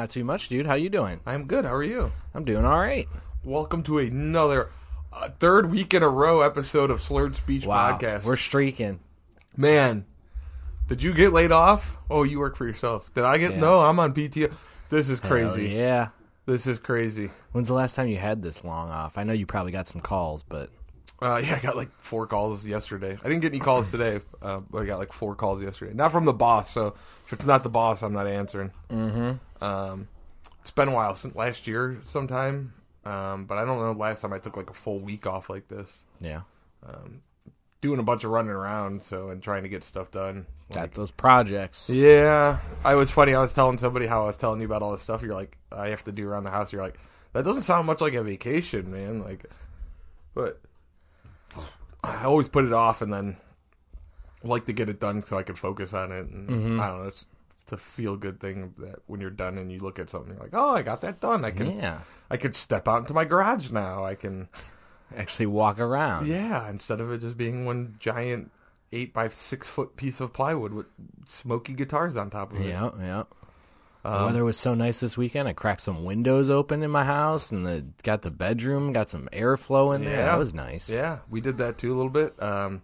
Not too much, dude. How you doing? I'm good. How are you? I'm doing all right. Welcome to another uh, third week in a row episode of Slurred Speech Wow, Podcast. we're streaking. Man, did you get laid off? Oh, you work for yourself. Did I get? Yeah. No, I'm on PTO. This is Hell crazy. yeah. This is crazy. When's the last time you had this long off? I know you probably got some calls, but Uh, yeah, I got like four calls yesterday. I didn't get any calls today, uh, but I got like four calls yesterday. Not from the boss, so if it's not the boss, I'm not answering. Mm-hmm. Um, it's been a while since last year, sometime. Um, but I don't know last time I took like a full week off like this. yeah, Doing a bunch of running around, so and trying to get stuff done. got those projects. Yeah, I was funny. I was telling somebody how I was telling you about all this stuff. You're like, I have to do around the house. You're like, that doesn't sound much like a vacation, man. Like, but I always put it off, and then like to get it done so I could focus on it. And mm-hmm. I don't know. It's, it's a feel good thing that when you're done and you look at something, you're like, oh, I got that done. I can, Yeah. I could step out into my garage now. I can, Actually walk around. yeah, instead of it just being one giant eight by six foot piece of plywood with smoky guitars on top of it. Yeah, yeah. Um, the weather was so nice this weekend. I cracked some windows open in my house, and the got the bedroom, got some airflow in there. Yeah. That was nice. Yeah, we did that too a little bit. Um,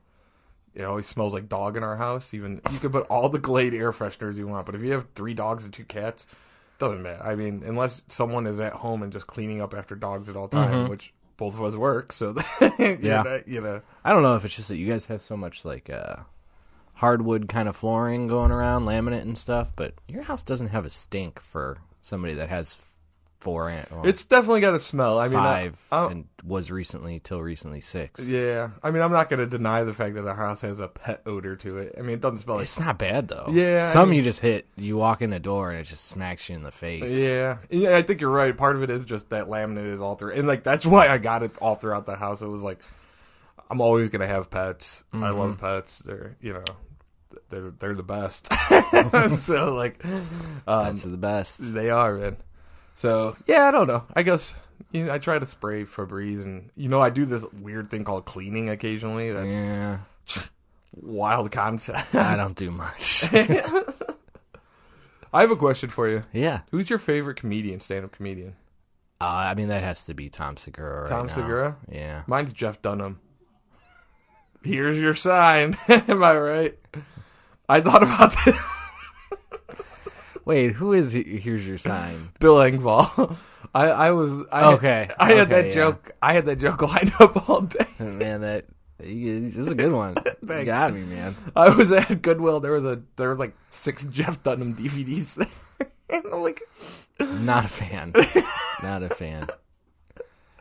it always smells like dog in our house. Even you can put all the Glade air fresheners you want, but if you have three dogs and two cats, doesn't matter. I mean, unless someone is at home and just cleaning up after dogs at all time, which both of us work, so Yeah. you know, I don't know if it's just that you guys have so much like uh, hardwood kind of flooring going around, laminate and stuff, but your house doesn't have a stink for somebody that has four and well, it's definitely got a smell. I mean, I- five I, and was recently till recently six. yeah. I mean, I'm not going to deny the fact that a house has a pet odor to it. I mean, it doesn't smell like It's not bad though. Yeah, I some mean- you just hit. You walk in the door and it just smacks you in the face. Yeah, yeah, I think you're right. Part of it is just that laminate is all through, and like that's why I got it all throughout the house. It was like I'm always gonna have pets. I Mm-hmm. love pets. They're you know they're they're the best. so like um, That's the best. they are, man. So yeah, I don't know. I guess you know I try to spray Febreze, and you know I do this weird thing called cleaning occasionally. That's Yeah, wild concept. I don't do much. I have a question for you. yeah, Who's your favorite comedian, stand-up comedian? uh, I mean that has to be Tom Segura. Right Tom now. Segura? Yeah. Mine's Jeff Dunham. Here's your sign. Am I right? I thought about this. Wait, who is? he- Here's your sign. Bill Engvall. I, I was I, Okay, I had okay, that yeah. joke. I had that joke lined up all day. Oh, man, that it was a good one. you Thanks. got me, man. I was at Goodwill. There was a there were like six Jeff Dunham DVDs there, and I'm like, Not a fan. Not a fan.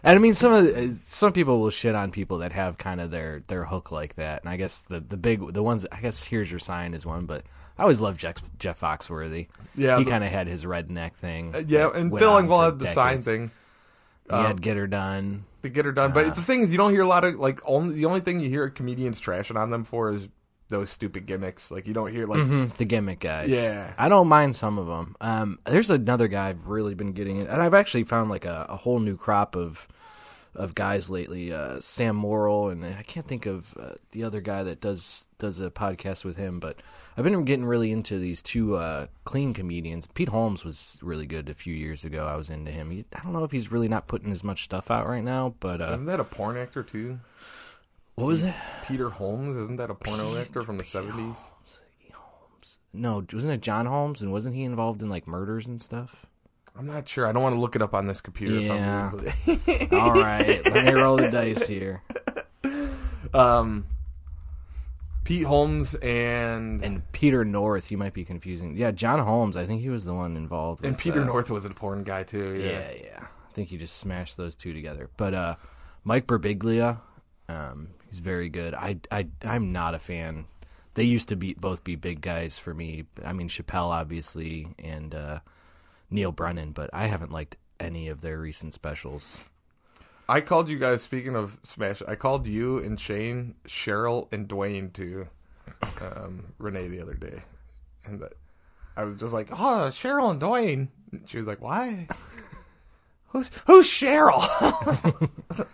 And I mean, some of the, some people will shit on people that have kind of their their hook like that. And I guess the the big the ones I guess here's your sign is one, but I always loved Jeff Jeff Foxworthy. yeah, he kind of had his redneck thing. uh, yeah. And Bill Engvall had the sign decades. thing He Um, had get her done. to get her done. But the thing is, you don't hear a lot of like only the only thing you hear comedians trashing on them for is those stupid gimmicks. Like you don't hear like hmm the gimmick guys. Yeah. I don't mind some of them. Um, there's another guy I've really been getting, in, and I've actually found like a, a whole new crop of of guys lately. Uh, Sam Morril, and I can't think of uh, the other guy that does does a podcast with him, but I've been getting really into these two uh, clean comedians. Pete Holmes was really good a few years ago. I was into him. He, I don't know if he's really not putting as much stuff out right now, but uh, Isn't that a porn actor too? what was it? Peter Holmes, isn't that a porno actor from the seventies? No, wasn't it John Holmes? And wasn't he involved in like murders and stuff? I'm not sure. I don't want to look it up on this computer. Yeah. If I'm All right, let me roll the dice here. um, Pete Holmes and and, And Peter North, you might be confusing. Yeah, John Holmes. I think he was the one involved. with, Peter uh, North was a porn guy too. Yeah. Yeah, yeah. I think he just smashed those two together. But uh, Mike Birbiglia, um, he's very good. I, I, I'm not a fan. They used to be both be big guys for me. I mean Chappelle, obviously, and uh, Neal Brennan, but I haven't liked any of their recent specials. I called you guys. Speaking of Smash, I called you and Shane, Cheryl, and Dwayne to um, Renee the other day, and that, I was just like, "Oh, Cheryl and Dwayne." And she was like, "Why? who's who's Cheryl?"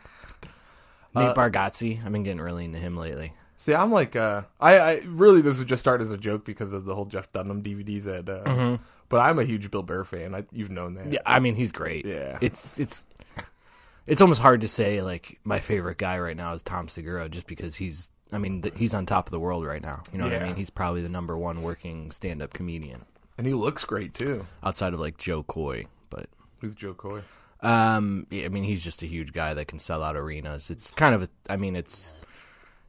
Nate Bargatze, I've been getting really into him lately. See, I'm like, uh, I, I really this would just start as a joke because of the whole Jeff Dunham DVDs at uh, But I'm a huge Bill Burr fan. I, you've known that. Yeah, I mean he's great. Yeah. it's it's it's almost hard to say like my favorite guy right now is Tom Segura just because he's I mean th- he's on top of the world right now. You know what Yeah. I mean? He's probably the number one working stand up comedian And he looks great too. outside of like Jo Koy, but. Who's Jo Koy? Um, yeah, I mean, he's just a huge guy that can sell out arenas. It's kind of, a, I mean, it's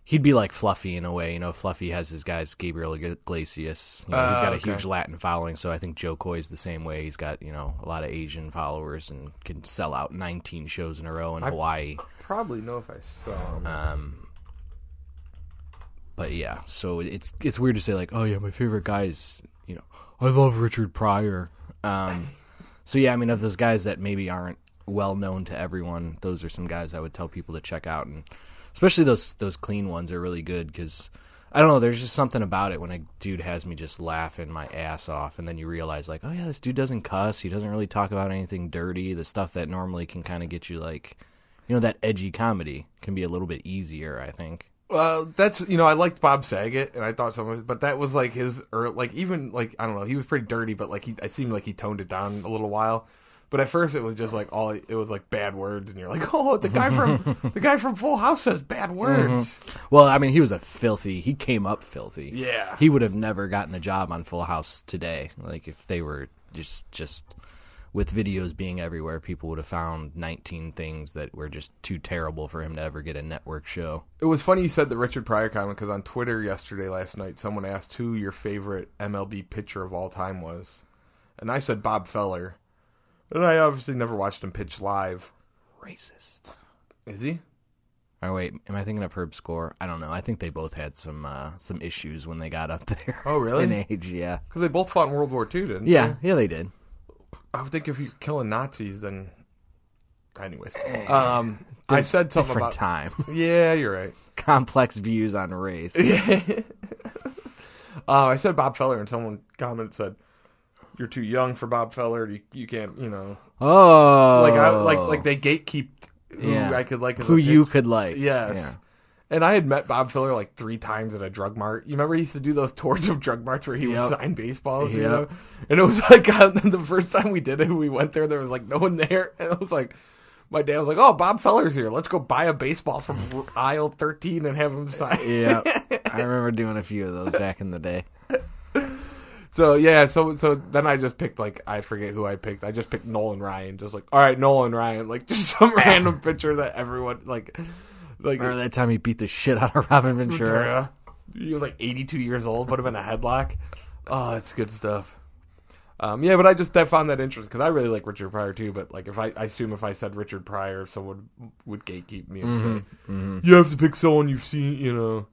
he'd be like Fluffy in a way. You know, Fluffy has his guys Gabriel Iglesias. You know, he's Ah, got a okay. huge Latin following, so I think Jo Koy's the same way. He's got you know a lot of Asian followers and can sell out 19 shows in a row in Hawaii. Probably know if I saw him. Um, but yeah, so it's it's weird to say like, oh yeah, my favorite guy is you know I love Richard Pryor. Um, so yeah, I mean of those guys that maybe aren't well known to everyone, those are some guys I would tell people to check out, and especially those those clean ones are really good because. I don't know. There's just something about it when a dude has me just laughing my ass off, and then you realize, like, oh yeah, this dude doesn't cuss. He doesn't really talk about anything dirty. The stuff that normally can kind of get you, like, you know, that edgy comedy can be a little bit easier. I think. Well, that's you know I liked Bob Saget and I thought some of it, but that was like his or like even like I don't know he was pretty dirty, but like he I seemed like he toned it down a little while. But at first it was just like all it was like bad words, and you're like, oh, the guy from the guy from Full House says bad mm-hmm. words. Well, I mean, he was a filthy. He came up filthy. Yeah. He would have never gotten the job on Full House today. Like if they were just just with videos being everywhere, people would have found 19 things that were just too terrible for him to ever get a network show. It was funny you said the Richard Pryor comment because on Twitter yesterday, last night, someone asked who your favorite MLB pitcher of all time was, and I said Bob Feller, and I obviously never watched him pitch live. Racist. Is he? Oh wait, am I thinking of Herb Score? I don't know. I think they both had some uh, some issues when they got up there. Oh, really? In age, yeah. Because they both fought in World War II, didn't? Yeah, yeah, they did. I would think if you're killing Nazis, then. Anyways, um, I said something Different about. time. Yeah, you're right. Complex views on race. Uh, I said Bob Feller, and someone commented said, "You're too young for Bob Feller. You, you can't, you know, Oh, like I like like they gatekeep who Yeah. I could like who you could like. Yes. Yeah. And I had met Bob Feller like three times at a drug mart. You remember he used to do those tours of drug marts where he Yep. would sign baseballs, you know? And it was like uh, the first time we did it, we went there, there was like no one there. And it was like, my dad was like, oh, Bob Feller's here. Let's go buy a baseball from aisle 13 and have him sign. Yeah, I remember doing a few of those back in the day. So yeah, so so then I just picked like I forget who I picked. I just picked Nolan Ryan. Just like all right, Nolan Ryan, like just some random pitcher that everyone like like Remember that time he beat the shit out of Robin Ventura? Ventura. He was like 82 years old, put him in a headlock. Oh, that's good stuff. Um, yeah, but I just I found that interesting because I really like Richard Pryor too. But like, if I, I assume if I said Richard Pryor, someone would gatekeep me and say you have to pick someone you've seen, you know.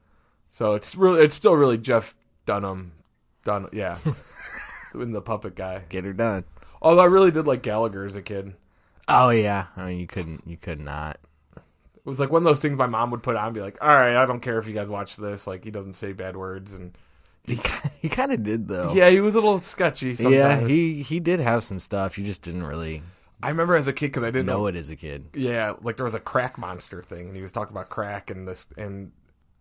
So it's really it's still really Jeff Dunham, Dun yeah, in the puppet guy. Get her done. Although I really did like Gallagher as a kid. Oh yeah, I mean you couldn't, you could not. It was like one of those things my mom would put on and be like, all right, I don't care if you guys watch this. Like he doesn't say bad words and. He he kind of did though. Yeah, he was a little sketchy. Sometimes. yeah, he he did have some stuff. You just didn't really I remember as a kid because I didn't know. know it as a kid. Yeah, like there was a crack monster thing, and he was talking about crack and this and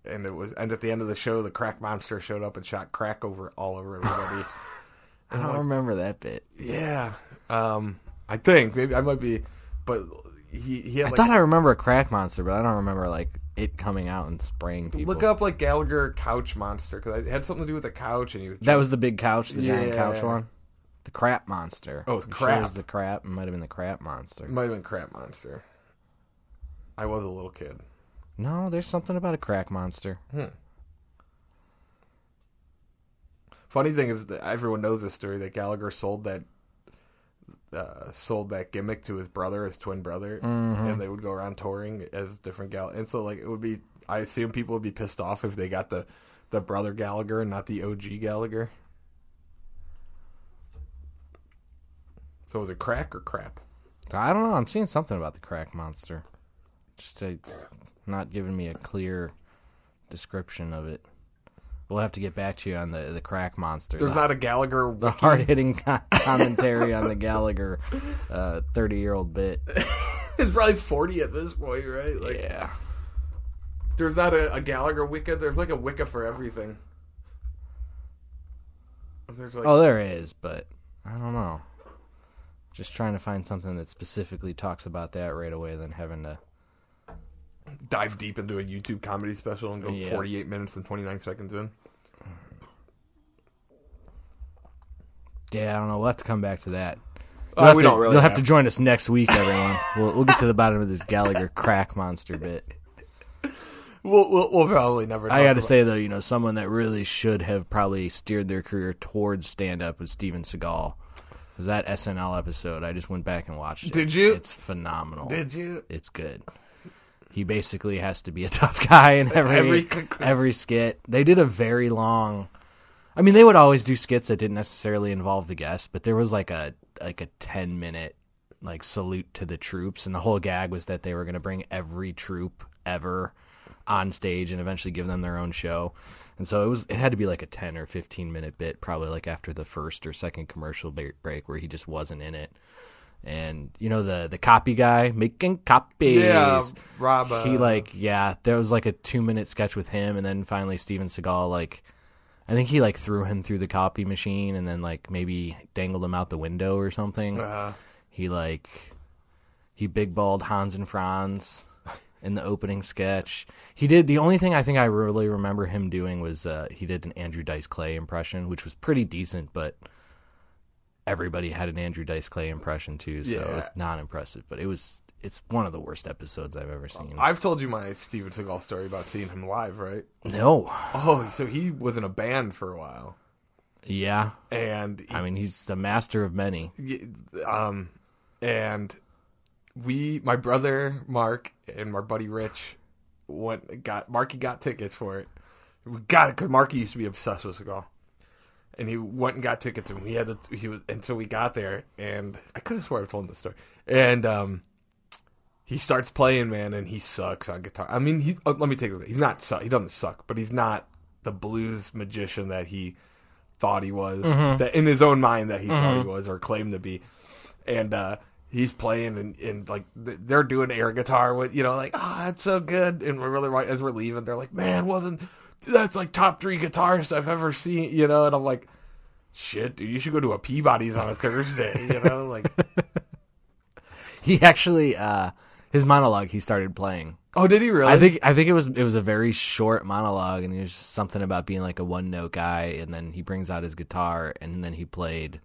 and it was and at the end of the show, the crack monster showed up and shot crack over all over everybody. I don't remember that bit. yeah, um, I think maybe I might be, but he he had I thought I remember a crack monster, but I don't remember like it coming out and spraying people. look up like Gallagher couch monster because it had something to do with the couch, and he was That was the big couch, the giant Yeah. couch one. The crap monster. Oh, I'm sure it was the crap. It might have been the crap monster. might have been crap monster. I was a little kid. No, there's something about a crack monster. Funny thing is that everyone knows this story that Gallagher sold that uh, sold that gimmick to his brother, his twin brother, and they would go around touring as different Gal. And so like it would be, I assume people would be pissed off if they got the the brother Gallagher and not the OG Gallagher. So was it crack or crap? I don't know. I'm seeing something about the crack monster. Just uh not giving me a clear description of it. We'll have to get back to you on the the crack monster. There's the, not a Gallagher. the hard hitting co- commentary on the Gallagher uh, thirty year old bit. it's probably forty at this point, right? Like Yeah. there's not a, a Gallagher Wiki. There's like a Wiki for everything. There's like Oh, there is, but I don't know. Just trying to find something that specifically talks about that right away, than having to. Dive deep into a YouTube comedy special and go Yeah. 48 minutes and 29 seconds in. Yeah, I don't know. We'll have to come back to that. Uh, You'll have we to, don't really You'll have have to join us next week, everyone. we'll, we'll get to the bottom of this Gallagher crack monster bit. We'll, we'll, we'll probably never. I got to say though, you know, someone that really should have probably steered their career towards stand up was Steven Seagal. Was that SNL episode? I just went back and watched it. Did you? It's phenomenal. Did you? It's good. He basically has to be a tough guy in every Every- every, skit. They did a very long. I mean, they would always do skits that didn't necessarily involve the guest, but there was like a like a ten minute like salute to the troops, and the whole gag was that they were going to bring every troop ever on stage and eventually give them their own show. And so it was it had to be like a 10 or 15 minute bit probably like after the first or second commercial break where he just wasn't in it. And you know the the copy guy making copies. Yeah, Rob. Uh, he like yeah, there was like a 2 minute sketch with him and then finally Steven Seagal like I think he like threw him through the copy machine and then like maybe dangled him out the window or something. Uh, He like he big balled Hans and Franz in the opening sketch. He did the only thing I think I really remember him doing was uh, he did an Andrew Dice Clay impression, which was pretty decent, but everybody had an Andrew Dice Clay impression too, so it was not impressive. But it was it's one of the worst episodes I've ever seen. I've told you my Steven Seagal story about seeing him live, right? no, Oh, so he was in a band for a while, yeah, and he, I mean he's the master of many. um, and we, my brother Mark and my buddy Rich, went got Marky got tickets for it. We got it because Marky used to be obsessed with Seagal, and he went and got tickets, and we had to. He was until we got there, and I could have swore I've told this story, and um. He starts playing, man, and he sucks on guitar. I mean, he. Uh, let me take it. He's not. Suck. He doesn't suck, but he's not the blues magician that he thought he was. That in his own mind that he thought he was or claimed to be. And uh, he's playing, and, and like they're doing air guitar with you know, like oh, it's so good. And we're really right as we're leaving, they're like, man, wasn't that's like top three guitarists I've ever seen, you know? And I'm like, shit, dude, you should go to a Peabody's on a Thursday, you know? Like, He actually uh, his monologue he started playing oh, did he really? I think I think it was it was a very short monologue, and it was just something about being like a one note guy, and then he brings out his guitar, and then he played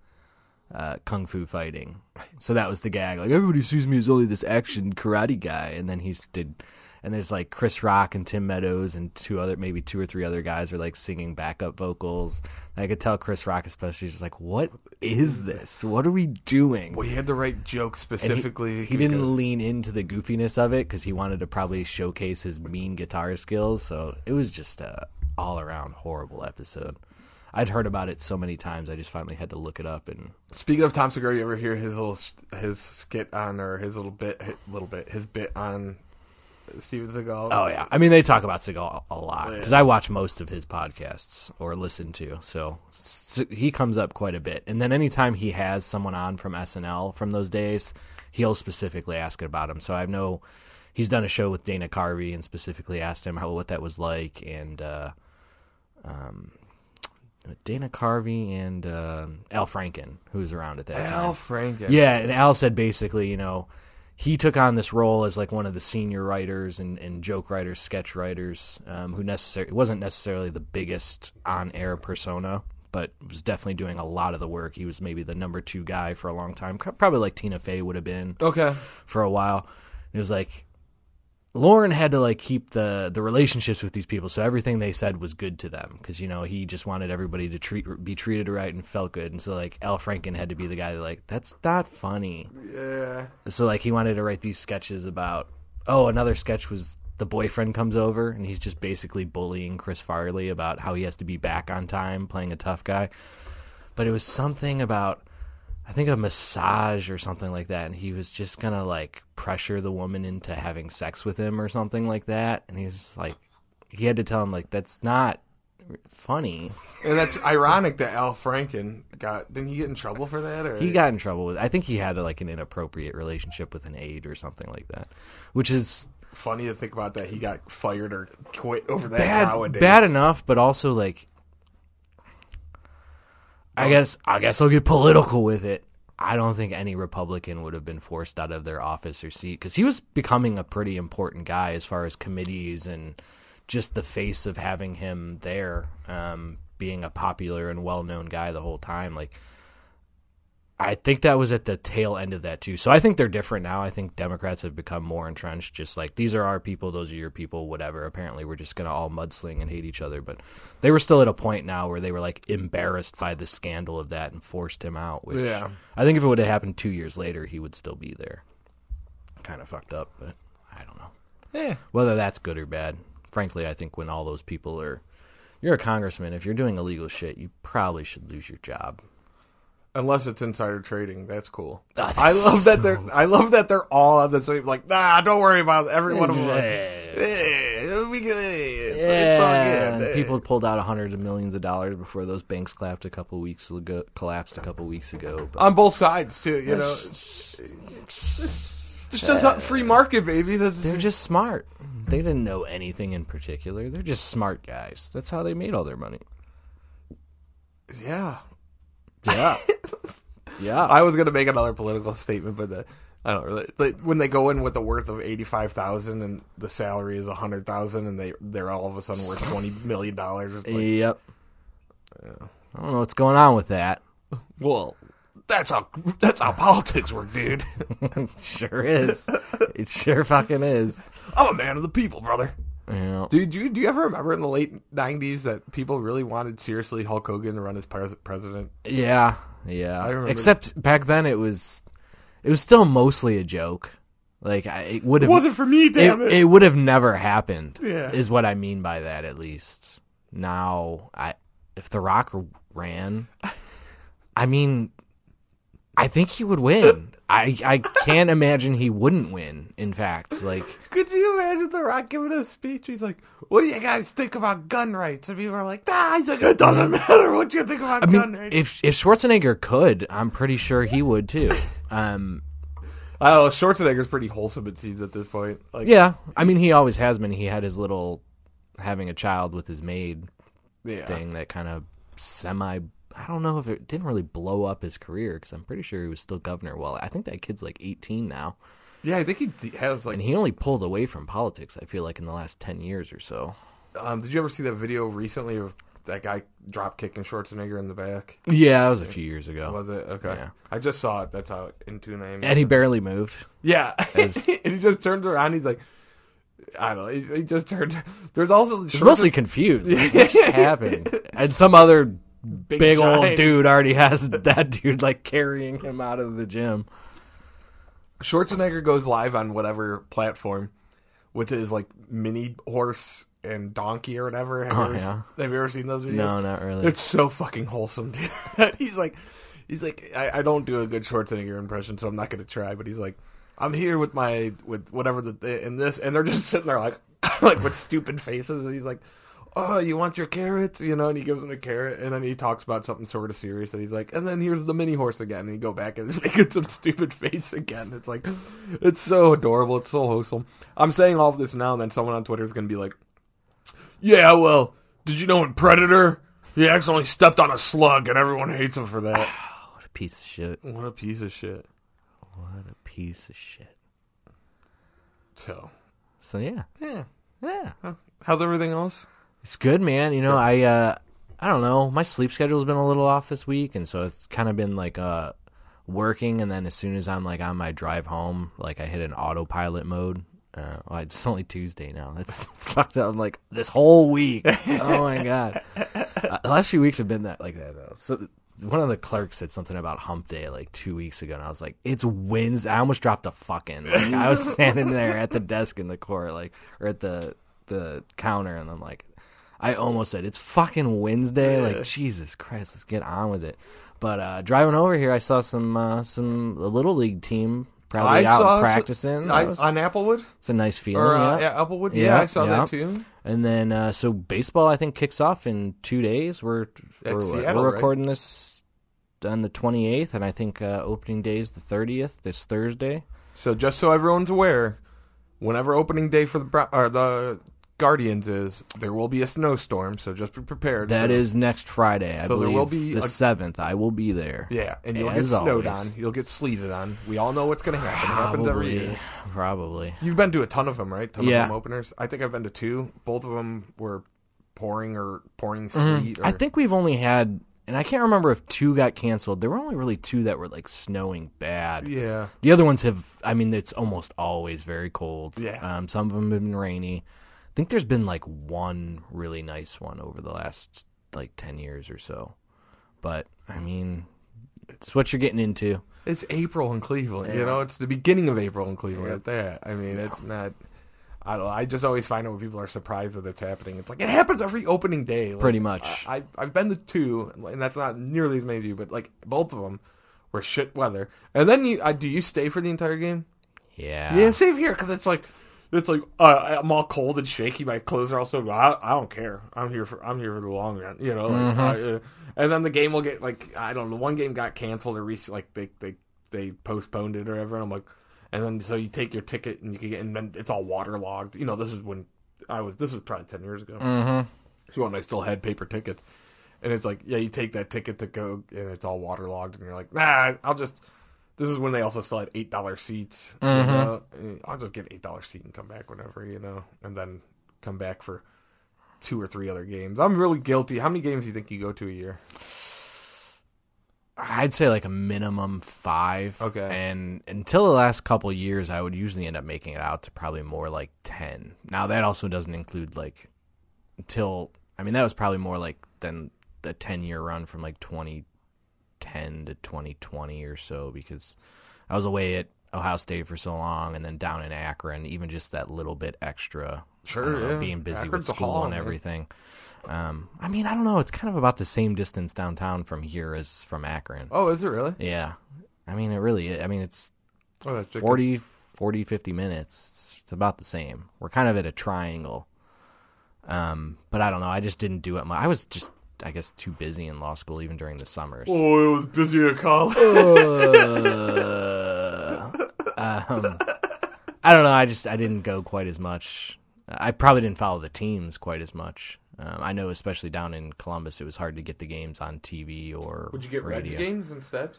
uh, kung fu fighting. So that was the gag. Like everybody sees me as only this action karate guy, and then he did. And there's like Chris Rock and Tim Meadows and two other, maybe two or three other guys are like singing backup vocals. And I could tell Chris Rock especially just like, "What is this? What are we doing?" well, he had the right joke And he- specifically. He, didn't lean into the goofiness of it because he wanted to probably showcase his mean guitar skills. So it was just a all around horrible episode. I'd heard about it so many times, I just finally had to look it up. And Speaking of Tom Segura, you ever hear his little his skit on or his little bit, little bit, his bit on Steven Seagal? oh yeah, I mean they talk about Seagal a lot Yeah. because I watch most of his podcasts or listen to. So s- he comes up quite a bit. And then anytime he has someone on from SNL from those days, he'll specifically ask about him. So I know he's done a show with Dana Carvey and specifically asked him how what that was like and. uh Dana Carvey and uh, Al Franken, who was around at that time. Al Franken. Yeah, and Al said basically, you know, he took on this role as like one of the senior writers and, and joke writers, sketch writers, um, who necessarily wasn't necessarily the biggest on air persona, but was definitely doing a lot of the work. He was maybe the number two guy for a long time, probably like Tina Fey would have been Okay. for a while. It was like Lorne had to like keep the the relationships with these people, so everything they said was good to them because you know he just wanted everybody to treat be treated right and felt good, and so like Al Franken had to be the guy that like that's not funny. Yeah. So like he wanted to write these sketches about oh another sketch was the boyfriend comes over and he's just basically bullying Chris Farley about how he has to be back on time playing a tough guy. But it was something about I think a massage or something like that and he was just going to like pressure the woman into having sex with him or something like that and he was like he had to tell him like that's not funny. And that's ironic that Al Franken got. Didn't he get in trouble for that? Or He got in trouble with I think he had like an inappropriate relationship with an aide or something like that. Which is funny to think about that he got fired or quit over that bad nowadays. bad enough but also like I guess I guess I'll get political with it. I don't think any Republican would have been forced out of their office or seat because he was becoming a pretty important guy as far as committees and just the face of having him there, um, being a popular and well known guy the whole time. Like, I think that was at the tail end of that too. So I think they're different now. I think Democrats have become more entrenched. Just like these are our people, those are your people, whatever. Apparently, we're just gonna all mudsling and hate each other. But they were still at a point now where they were like embarrassed by the scandal of that and forced him out. Which Yeah. I think if it would have happened two years later, he would still be there. Kind of fucked up, but I don't know Yeah. whether that's good or bad. Frankly, I think when all those people are, you're a congressman. If you're doing illegal shit, you probably should lose your job. Unless it's insider trading, that's cool. Oh, that's I love that they're. I love that they're all on the same. Like, nah, don't worry about it. every one of them. Like, Yeah. "Eh, we can- it's, it's all Yeah, good. Eh." people pulled out hundreds of millions of dollars before those banks collapsed a couple weeks ago. Collapsed a couple weeks ago. But on both sides too. You know, just just not free market, baby. That's they're just smart. They didn't know anything in particular. They're just smart guys. That's how they made all their money. yeah. Yeah, yeah. I was gonna make another political statement, but the, I don't really. When they go in with the worth of eighty five thousand and the salary is a hundred thousand, and they they're all of a sudden worth twenty million dollars. Like, yep. I don't know what's going on with that. well, that's how that's how politics work, dude. sure is. it sure fucking is. I'm a man of the people, brother. Dude, do you, do you ever remember in the late '90s that people really wanted seriously Hulk Hogan to run as pres- president? yeah, yeah. Except back then, it was it was still mostly a joke. Like I, it would It have wasn't for me, damn it, it. it would have never happened. Yeah. is what I mean by that. At least now, I if The Rock ran, I mean, I think he would win. I I can't imagine he wouldn't win. In fact, like Could you imagine The Rock giving a speech? He's like, "What do you guys think about gun rights?" And people are like, "Ah." He's like, "It doesn't matter what you think about I gun mean, rights." if if Schwarzenegger could, I'm pretty sure he would too. Um, I don't know. Schwarzenegger's pretty wholesome. It seems at this point. Like, yeah, I mean, he always has been. He had his little having a child with his maid yeah. thing that kind of semi. I don't know if it didn't really blow up his career because I'm pretty sure he was still governor. Well, I think that kid's like 18 now, yeah. I think he has like. and he only pulled away from politics. I feel like in the last 10 years or so. Um, did you ever see that video recently of that guy drop kicking Schwarzenegger in the back? Yeah, that was a few years ago. Was it okay? Yeah. I just saw it. That's how in tune I am. And he barely moved. Yeah, As- and he just turns around. He's like, I don't know. He, he just turned. There's also He's mostly confused. Like, what just happened? And some other big, old dude already has that dude like carrying him out of the gym. Schwarzenegger goes live on whatever platform with his like mini horse and donkey or whatever. Have, Oh, you, ever, yeah. have you ever seen those videos? No, not really. It's so fucking wholesome, dude. he's like, he's like, I, I don't do a good Schwarzenegger impression, so I'm not gonna try. But he's like, I'm here with my with whatever the in this, and they're just sitting there like, like with stupid faces. And he's like, Oh, you want your carrots? You know, and he gives them a carrot, and then he talks about something sort of serious, and he's like, and then here's the mini horse again, and he go back and he's making some stupid face again. It's like, it's so adorable, it's so wholesome. I'm saying all of this now, and then someone on Twitter is gonna be like, yeah, well, did you know in Predator, he accidentally stepped on a slug and everyone hates him for that? What a piece of shit. what a piece of shit. What a piece of shit. So, So yeah, yeah. yeah, How's everything else? It's good, man. You know, I uh, I don't know. My sleep schedule's been a little off this week, and so it's kind of been like uh, working, and then as soon as I'm like on my drive home, like I hit an autopilot mode. Uh, well, it's only Tuesday now. That's, that's fucked up. I'm like this whole week. Oh my god. Uh, the last few weeks have been that like that though. So one of the clerks said something about Hump Day like two weeks ago, and I was like, "It's Wednesday." I almost dropped the fucking. Like, I was standing there at the desk in the court, like or at the the counter, and I'm like, I almost said, "It's fucking Wednesday." Like Jesus Christ, let's get on with it. But uh, driving over here, I saw some uh, some the little league team probably out saw practicing. I, was- on Applewood it's a nice feeling. or uh, yeah. Applewood. Yeah, Yeah, I saw yeah. that too. And then uh, so baseball, I think kicks off in two days. We're we're, Seattle, we're right? recording this on the 28th, and I think uh, opening day is the 30th. This Thursday. So just so everyone's aware, whenever opening day for the or the Guardians is there will be a snowstorm, so just be prepared. That so, is next Friday. I So there believe will be the seventh. I will be there. yeah, and you'll get snowed always. on. You'll get sleeted on. We all know what's going to happen. It happens every Probably. year. Probably. You've been to a ton of them, right? Ton Yeah. of home openers. I think I've been to two. Both of them were pouring or pouring sleet. Mm-hmm. I think we've only had, and I can't remember if two got canceled. There were only really two that were like snowing bad. Yeah. The other ones have, I mean, it's almost always very cold. Yeah. Um, some of them have been rainy. I think there's been like one really nice one over the last like 10 years or so. But, I mean, it's what you're getting into. It's April in Cleveland. You know, it's the beginning of April in Cleveland. Yeah. At that, I mean, it's not. I don't. know. I just always find it when people are surprised that it's happening. It's like it happens every opening day. Like, Pretty much. I, I've been to two, and that's not nearly as many as you, but like both of them were shit weather. And then you, I, do you stay for the entire game? Yeah. Yeah, same here because it's like. It's like uh, I'm all cold and shaky. My clothes are also. I, I don't care. I'm here for. I'm here for the long run. You know. Like, I, uh, and then the game will get like I don't know. One game got canceled or re- like they they they postponed it or whatever. And I'm like, and then so you take your ticket and you can get and then it's all waterlogged. You know, this is when I was. This was probably ten years ago. Mm-hmm. So when I still had paper tickets, and it's like, yeah, you take that ticket to go, and it's all waterlogged, and you're like, nah, I'll just. This is when they also still had eight dollar seats. you Mhm. know, I'll just get eight dollar seat and come back whenever, you know, and then come back for two or three other games. I'm really guilty. How many games do you think you go to a year? I'd say like a minimum five. Okay. And until the last couple years, I would usually end up making it out to probably more like 10. Now, that also doesn't include like until, I mean, that was probably more like than the 10 year run from like 2010 to 2020 or so because I was away at Ohio State for so long and then down in Akron, even just that little bit extra. Sure, know, yeah. Being busy Akron's with school haul, and everything. Um, I mean, I don't know. It's kind of about the same distance downtown from here as from Akron. Oh, is it really? Yeah. I mean, it really is. I mean, it's Oh, 40, 40, 50 minutes. It's, it's about the same. We're kind of at a triangle. Um, but I don't know. I just didn't do it. mu- I was just, I guess, too busy in law school, even during the summers. Oh, it was busy at college. Uh, um, I don't know. I just, I didn't go quite as much. I probably didn't follow the teams quite as much. Um, I know, especially down in Columbus, it was hard to get the games on TV or Would you get Reds radio. games instead?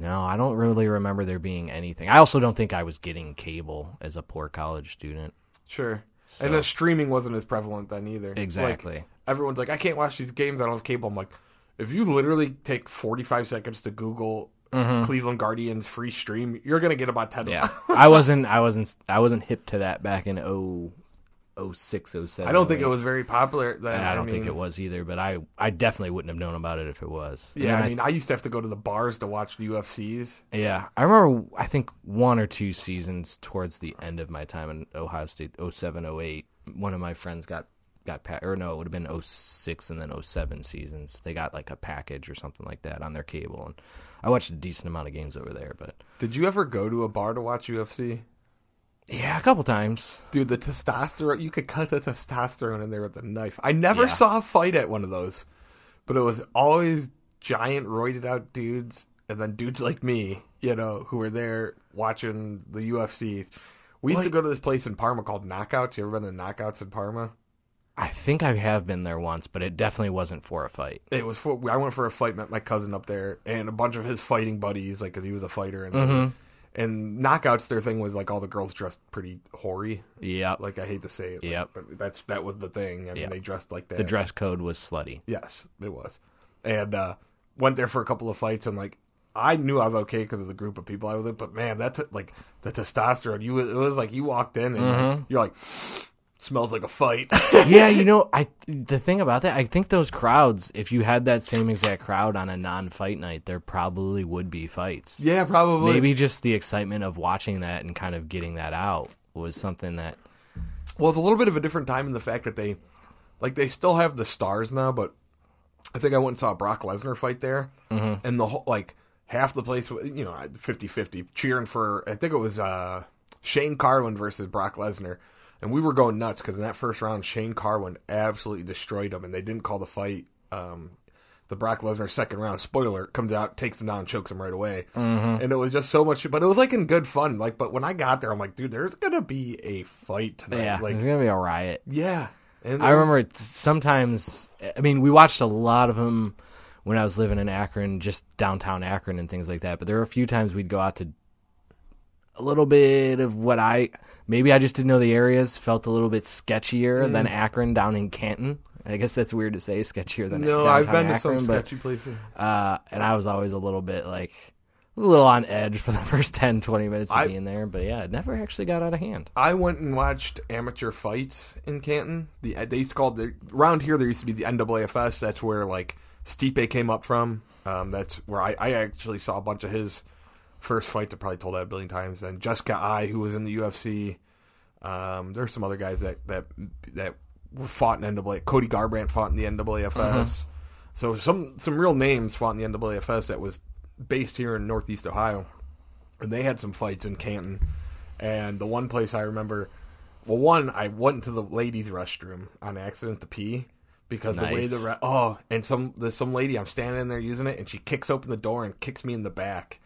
No, I don't really remember there being anything. I also don't think I was getting cable as a poor college student. Sure. So- And the streaming wasn't as prevalent then either. Like, Exactly. Everyone's like, I can't watch these games. I don't have cable. I'm like, if you literally take 45 seconds to Google Cleveland Guardians free stream, you're gonna get about 10. Mm-hmm. yeah. I wasn't. I wasn't. I wasn't hip to that back in oh, oh six, oh seven. I don't think it was very popular. Then. I don't think mean, it was either. But I, I definitely wouldn't have known about it if it was. And Yeah, I mean, I used to have to go to the bars to watch the UFCs. yeah, I remember. I think one or two seasons towards the end of my time in Ohio State, 07, 08, One of my friends got got pa- or no, it would have been 06 and then 07 seasons. They got like a package or something like that on their cable, and I watched a decent amount of games over there. But Did you ever go to a bar to watch UFC? yeah, a couple times. Dude, the testosterone, you could cut the testosterone in there with a knife. I never Yeah. saw a fight at one of those, but it was always giant, roided out dudes, and then dudes like me, you know, who were there watching the UFC. We used Well, to go to this place in Parma called Knockouts. You ever been to Knockouts in Parma? I think I have been there once, but it definitely wasn't for a fight. It was for, I went for a fight, met my cousin up there, and a bunch of his fighting buddies, like, because he was a fighter. And, Mm-hmm. and Knockouts, their thing was, like, all the girls dressed pretty hoary. Yeah, Like, I hate to say it. like, Yep. But that's, that was the thing. I mean, Yeah. they dressed like that. The dress code was slutty. Yes, it was. And uh, went there for a couple of fights, and like I knew I was okay because of the group of people I was with. But man, that t- like the testosterone, you it was like you walked in and like, you're like smells like a fight. yeah, you know, I the thing about that, I think those crowds, if you had that same exact crowd on a non-fight night, there probably would be fights. yeah, probably. Maybe just the excitement of watching that and kind of getting that out was something that Well, it's a little bit of a different time in the fact that they like they still have the stars now, but I think I went and saw a Brock Lesnar fight there, Mm-hmm. and the whole like half the place was you know 50-50 cheering for I think it was uh, Shane Carwin versus Brock Lesnar, and we were going nuts because in that first round Shane Carwin absolutely destroyed him, and they didn't call the fight. Um, the Brock Lesnar second round spoiler comes out, takes him down, chokes him right away. Mm-hmm. And it was just so much, but it was like in good fun. Like, but when I got there, I'm like, dude, there's gonna be a fight tonight. Yeah, like, there's gonna be a riot. yeah. And I was- remember sometimes. I mean, we watched a lot of them when I was living in Akron, just downtown Akron and things like that. But there were a few times we'd go out to a little bit of what I maybe I just didn't know the areas. Felt a little bit sketchier than Akron down in Canton. I guess that's weird to say, sketchier than No, I've been to some but sketchy places. uh, and I was always a little bit like I was a little on edge for the first 10, 20 minutes of I- being there. But yeah, it never actually got out of hand. I went and watched amateur fights in Canton. The they used to call the around here. There used to be the NAAFS. That's where like Stipe came up from. Um, that's where I, I actually saw a bunch of his first Fight, I probably told that a billion times. And Jessica Eye, who was in the UFC. Um, there's some other guys that that that fought in NAA. Cody Garbrandt fought in the NAAFS. So some some real names fought in the NAAFS that was based here in Northeast Ohio, and they had some fights in Canton. And the one place I remember, well, one I went into the ladies' restroom on accident to pee because the way the re- oh, and some there's some lady I'm standing in there using it, and she kicks open the door and kicks me in the back,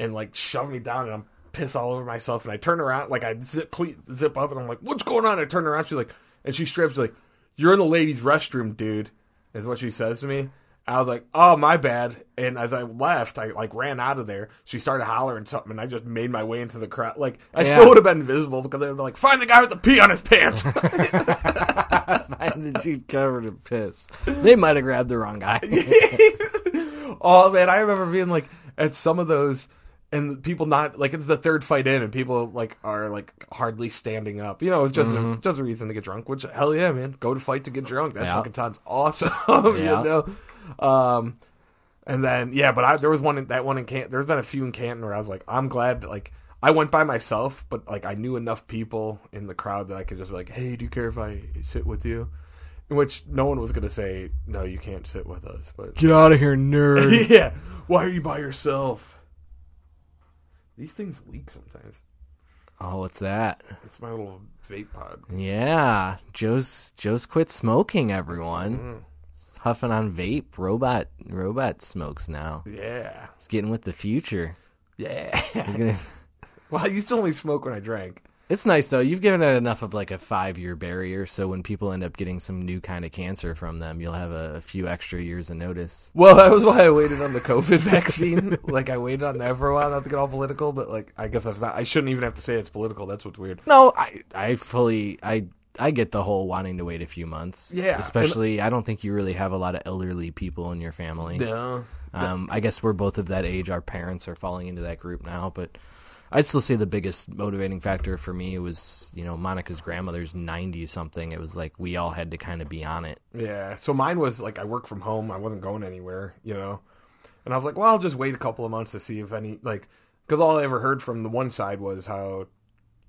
and like shove me down, and I'm pissed all over myself, and I turn around like I zip zip up, and I'm like, what's going on? I turn around, she's like, and she strips like, you're in the ladies' restroom, dude, is what she says to me. I was like, "Oh, my bad." And as I left, I like ran out of there. She started hollering something, and I just made my way into the crowd. Like I Yeah. still would have been visible because they would be like, "Find the guy with the pee on his pants." and the dude covered in piss. They might have grabbed the wrong guy. oh man, I remember being like at some of those, and people not like it's the third fight in, and people like are like hardly standing up. You know, it's just a, just a reason to get drunk. Which hell yeah, man, go to fight to get drunk. That Yeah. fucking sounds awesome. Yeah. You know, um, and then yeah, but I there was one in, that one in Canton. There's been a few in Canton where I was like, I'm glad like. I went by myself, but like I knew enough people in the crowd that I could just be like, "Hey, do you care if I sit with you?" In which no one was gonna say, "No, you can't sit with us." But Get out of here, nerd. yeah. Why are you by yourself? These things leak sometimes. oh, what's that? It's my little vape pod. Yeah, Joe's Joe's quit smoking. Everyone Mm. Huffing on vape. Robot robot smokes now. Yeah. He's getting with the future. Yeah. Gonna- well, I used to only smoke when I drank. It's nice though. You've given it enough of like a five year barrier, so when people end up getting some new kind of cancer from them, you'll have a, a few extra years of notice. Well, that was why I waited on the COVID vaccine. like I waited on that for a while, not to get all political, but like I guess that's not. I shouldn't even have to say it's political. That's what's weird. No, I I fully I I get the whole wanting to wait a few months. Yeah, and- especially I don't think you really have a lot of elderly people in your family. No. Um, I guess we're both of that age. Our parents are falling into that group now, but I'd still say the biggest motivating factor for me was, you know, Monica's grandmother's ninety something. It was like we all had to kind of be on it. Yeah. So mine was like I work from home. I wasn't going anywhere, you know. And I was like, well, I'll just wait a couple of months to see if any like because all I ever heard from the one side was how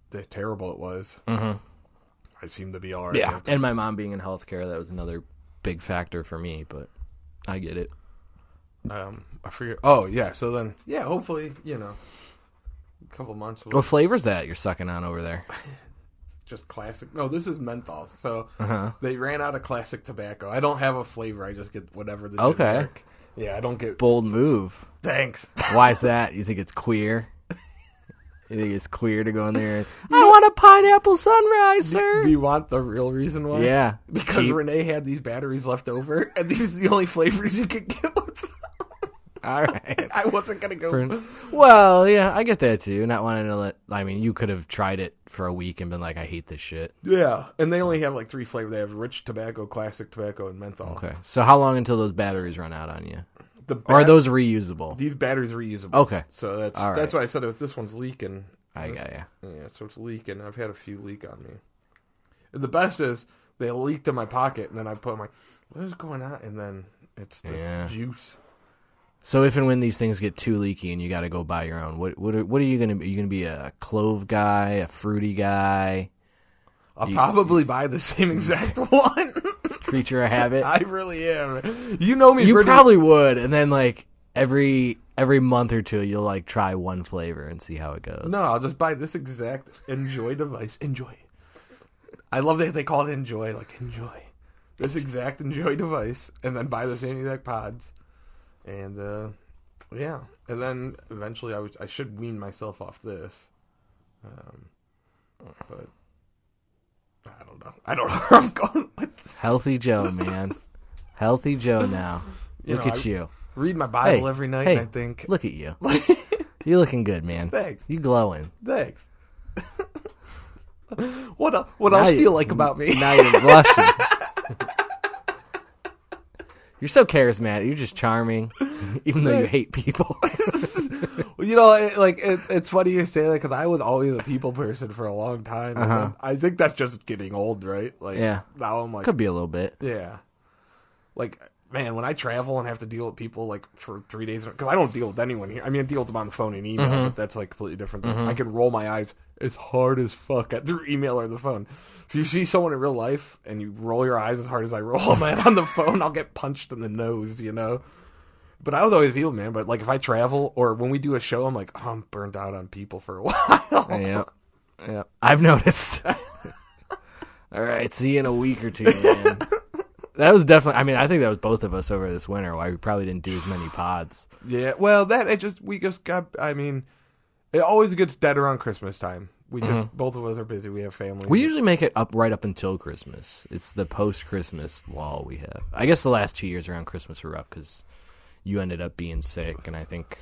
the terrible it was. Mhm. I seem to be all right. Yeah. and my mom being in healthcare, that was another big factor for me. But I get it. Um, I forget. Oh yeah. So then, yeah. Hopefully, you know, couple months. What flavor's that you're sucking on over there? just classic. No, this is menthol. So Uh-huh. they ran out of classic tobacco. I don't have a flavor. I just get whatever the Okay. generic. Yeah, I don't get. Bold move. Thanks. Why is that? You think it's queer? You think it's queer to go in there? And, I want a pineapple sunrise, sir. Do you want the real reason why? Yeah, Because Cheap. Renee had these batteries left over, and these are the only flavors you could get. With them. All right. I wasn't gonna go. For- well, yeah, I get that too. Not wanting to let. I mean, you could have tried it for a week and been like, "I hate this shit." Yeah, and they only have like three flavors. They have rich tobacco, classic tobacco, and menthol. Okay. So how long until those batteries run out on you? The Or are those reusable? these batteries reusable? Okay. so that's All that's why I said if this one's leaking. I got ya. Yeah, so it's leaking. I've had a few leak on me. And the best is they leaked in my pocket, and then I put my what is going on, and then it's this Yeah. juice. So if and when these things get too leaky and you got to go buy your own, what what are, what are you gonna be? Are you gonna be a clove guy, a fruity guy, I'll You- probably buy the same exact one. creature of habit? I really am. You know me. you pretty- probably would, and then like every every month or two, you'll like try one flavor and see how it goes. No, I'll just buy this exact Enjoy device. Enjoy. I love that they call it Enjoy. Like enjoy. this exact Enjoy device, and then buy the same exact pods, and uh, yeah, and then eventually I was I should wean myself off this, um, but I don't know. I don't know where I'm going with this. Healthy Joe, man. Healthy Joe now. You Look know, at I- you. Read my Bible Hey, every night. hey, I think Look at you. You're looking good, man. thanks, You glowing. thanks. what what Now else do you- you like about me? Now you're blushing. You're so charismatic. You're just charming, even though you hate people. You know, it, like it, it's funny you say that because I was always a people person for a long time. and Uh-huh. then I think that's just getting old, right? Like, Yeah. Now I'm like, Could be a little bit. yeah, like man, when I travel and have to deal with people like for three days, because I don't deal with anyone here. I mean, I deal with them on the phone and email, Mm-hmm. but that's like completely different. Thing. I can roll my eyes as hard as fuck at through email or the phone. If you see someone in real life and you roll your eyes as hard as I roll mine on the phone, I'll get punched in the nose, you know. But I was always people man. But like if I travel or when we do a show, I'm like, oh, I'm burned out on people for a while. Yeah. Yeah. I've noticed. All right. See you in a week or two, man. That was definitely. I mean, I think that was both of us over this winter. Why we probably didn't do as many pods. Yeah, well, that it just we just got. I mean, it always gets dead around Christmas time. We just both of us are busy. We have family. Mm-hmm. We usually make it up right up until Christmas. It's the post Christmas lull we have. I guess the last two years around Christmas were rough because you ended up being sick, and I think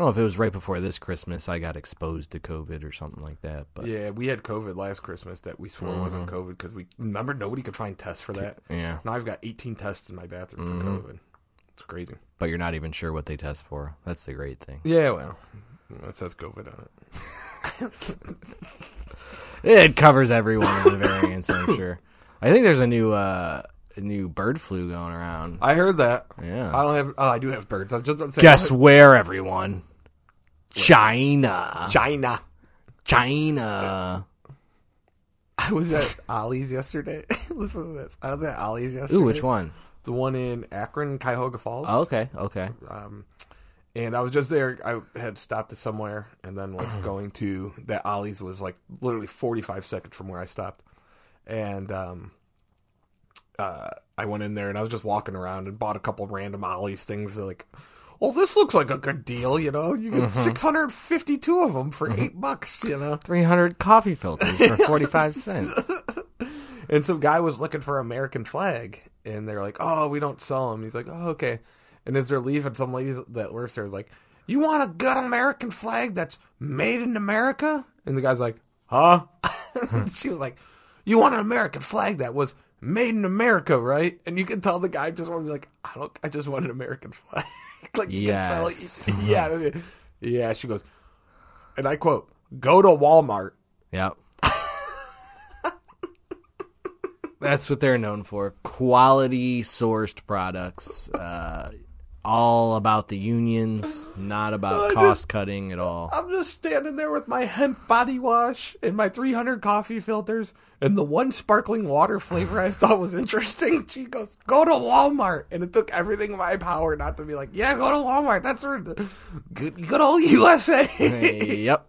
I don't know if it was right before this Christmas I got exposed to COVID or something like that. But yeah, we had COVID last Christmas that we swore wasn't COVID because we remember nobody could find tests for that. Yeah. Now I've got 18 tests in my bathroom for COVID. It's crazy. but you're not even sure what they test for. That's the great thing. Yeah, well, that says COVID on it. It covers every one of the variants, I'm sure. I think there's a new uh, a new bird flu going around. I heard that. Yeah. I don't have. Oh, I do have birds. I just about to say. Guess where, everyone? China. China. China. I was at Ollie's yesterday. Listen to this. I was at Ollie's yesterday. Ooh, which one? The one in Akron, Cuyahoga Falls. Oh, okay, okay. Um, and I was just there. I had stopped to somewhere and then was going to that Ollie's was like literally 45 seconds from where I stopped. And um, uh, I went in there and I was just walking around and bought a couple random Ollie's things. Like, well, this looks like a good deal, you know. You get mm-hmm. 652 of them for mm-hmm. eight bucks, you know. 300 coffee filters for 45 cents. And some guy was looking for American flag, and they're like, "Oh, we don't sell them." He's like, "Oh, okay." And as they're leaving, some lady that works there is like, "You want a good American flag that's made in America?" And the guy's like, "Huh?" she was like, "You want an American flag that was made in America, right?" And you can tell the guy just want to be like, "I don't. I just want an American flag." like you Yes. can tell, yeah, yeah. She goes, and I quote, "Go to Walmart." Yep. That's what they're known for. Quality sourced products. Uh, all about the unions, not about I cost cutting at all. I'm just standing there with my hemp body wash and my 300 coffee filters and the one sparkling water flavor I thought was interesting. She goes, "Go to Walmart," and it took everything in my power not to be like, "Yeah, go to Walmart. That's where the good, good old USA." yep.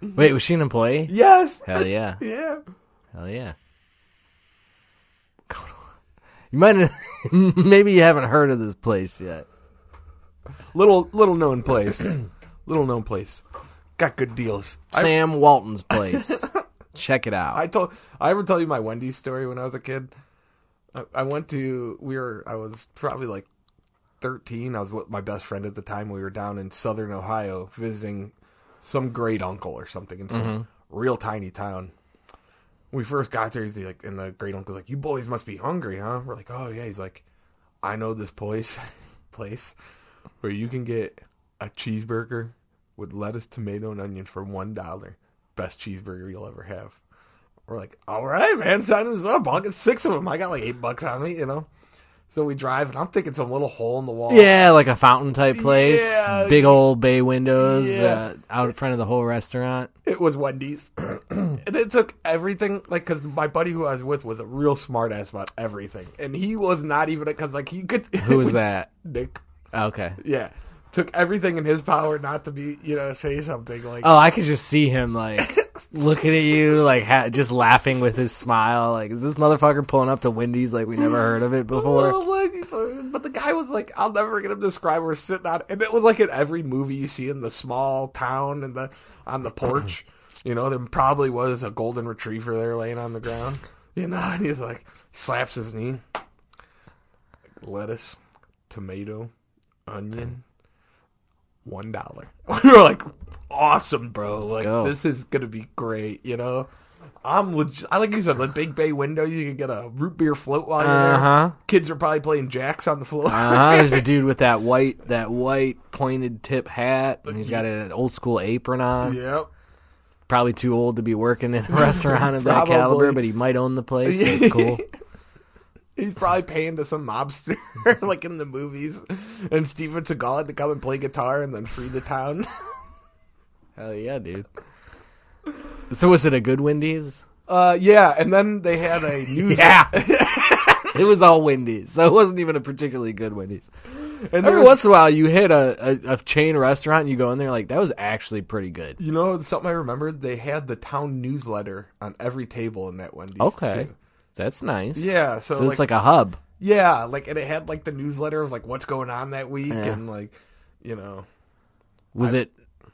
Wait, was she an employee? yes. Hell yeah. Yeah. Hell yeah. You might maybe you haven't heard of this place yet. Little little known place. little known place. Got good deals. Sam Walton's place. Check it out. I told I ever tell you my Wendy's story when I was a kid. I, I went to we were I was probably like thirteen. I was with my best friend at the time. We were down in southern Ohio visiting some great uncle or something in some mm-hmm. real tiny town. When we first got there, he's like, and the great uncle's like, "You boys must be hungry, huh?" We're like, "Oh yeah." He's like, "I know this place, place where you can get a cheeseburger with lettuce, tomato, and onion for one dollar. Best cheeseburger you'll ever have." We're like, "All right, man, sign us up. I'll get six of them. I got like eight bucks on me, you know." So we drive, and I'm thinking some little hole in the wall. yeah, like a fountain type place. Yeah. Big old bay windows Yeah. uh, out in front of the whole restaurant. It was Wendy's, and it took everything. Like, because my buddy who I was with was a real smart ass about everything, and he was not even because like he could. Who was that? Nick. Okay. Yeah, took everything in his power not to be, you know, say something like. Oh, I could just see him like looking at you like ha- just laughing with his smile. Like, is this motherfucker pulling up to Wendy's like we never heard of it before? But the guy was like, I'll never get him to describe. We're sitting on, and it was like in every movie you see in the small town and the on the porch. You know, there probably was a golden retriever there laying on the ground. You know, and he's like slaps his knee. Lettuce, tomato, onion, one dollar. We're like, awesome, bro. like go. this is gonna be great. You know. I'm legit. I like you said, the big bay window. You can get a root beer float while you're there. Uh-huh. Kids are probably playing jacks on the floor. Uh-huh. There's a dude with that white that white pointed tip hat, and he's got an old school apron on. yep. Probably too old to be working in a restaurant of that Probably. caliber, but he might own the place. So it's cool. He's probably paying to some mobster, like in the movies, and Steven Seagal had to come and play guitar and then free the town. Hell yeah, dude. So was it a good Wendy's? Uh, yeah, and then they had a news. Yeah. it was all Wendy's, so it wasn't even a particularly good Wendy's. and Every was, once in a while, you hit a, a, a chain restaurant, and you go in there like that was actually pretty good. you know something I remembered? They had the town newsletter on every table in that Wendy's. Okay, too. That's nice. Yeah, so, so, it's like a hub. yeah, like and it had like the newsletter of like what's going on that week Yeah. and like, you know, Was it?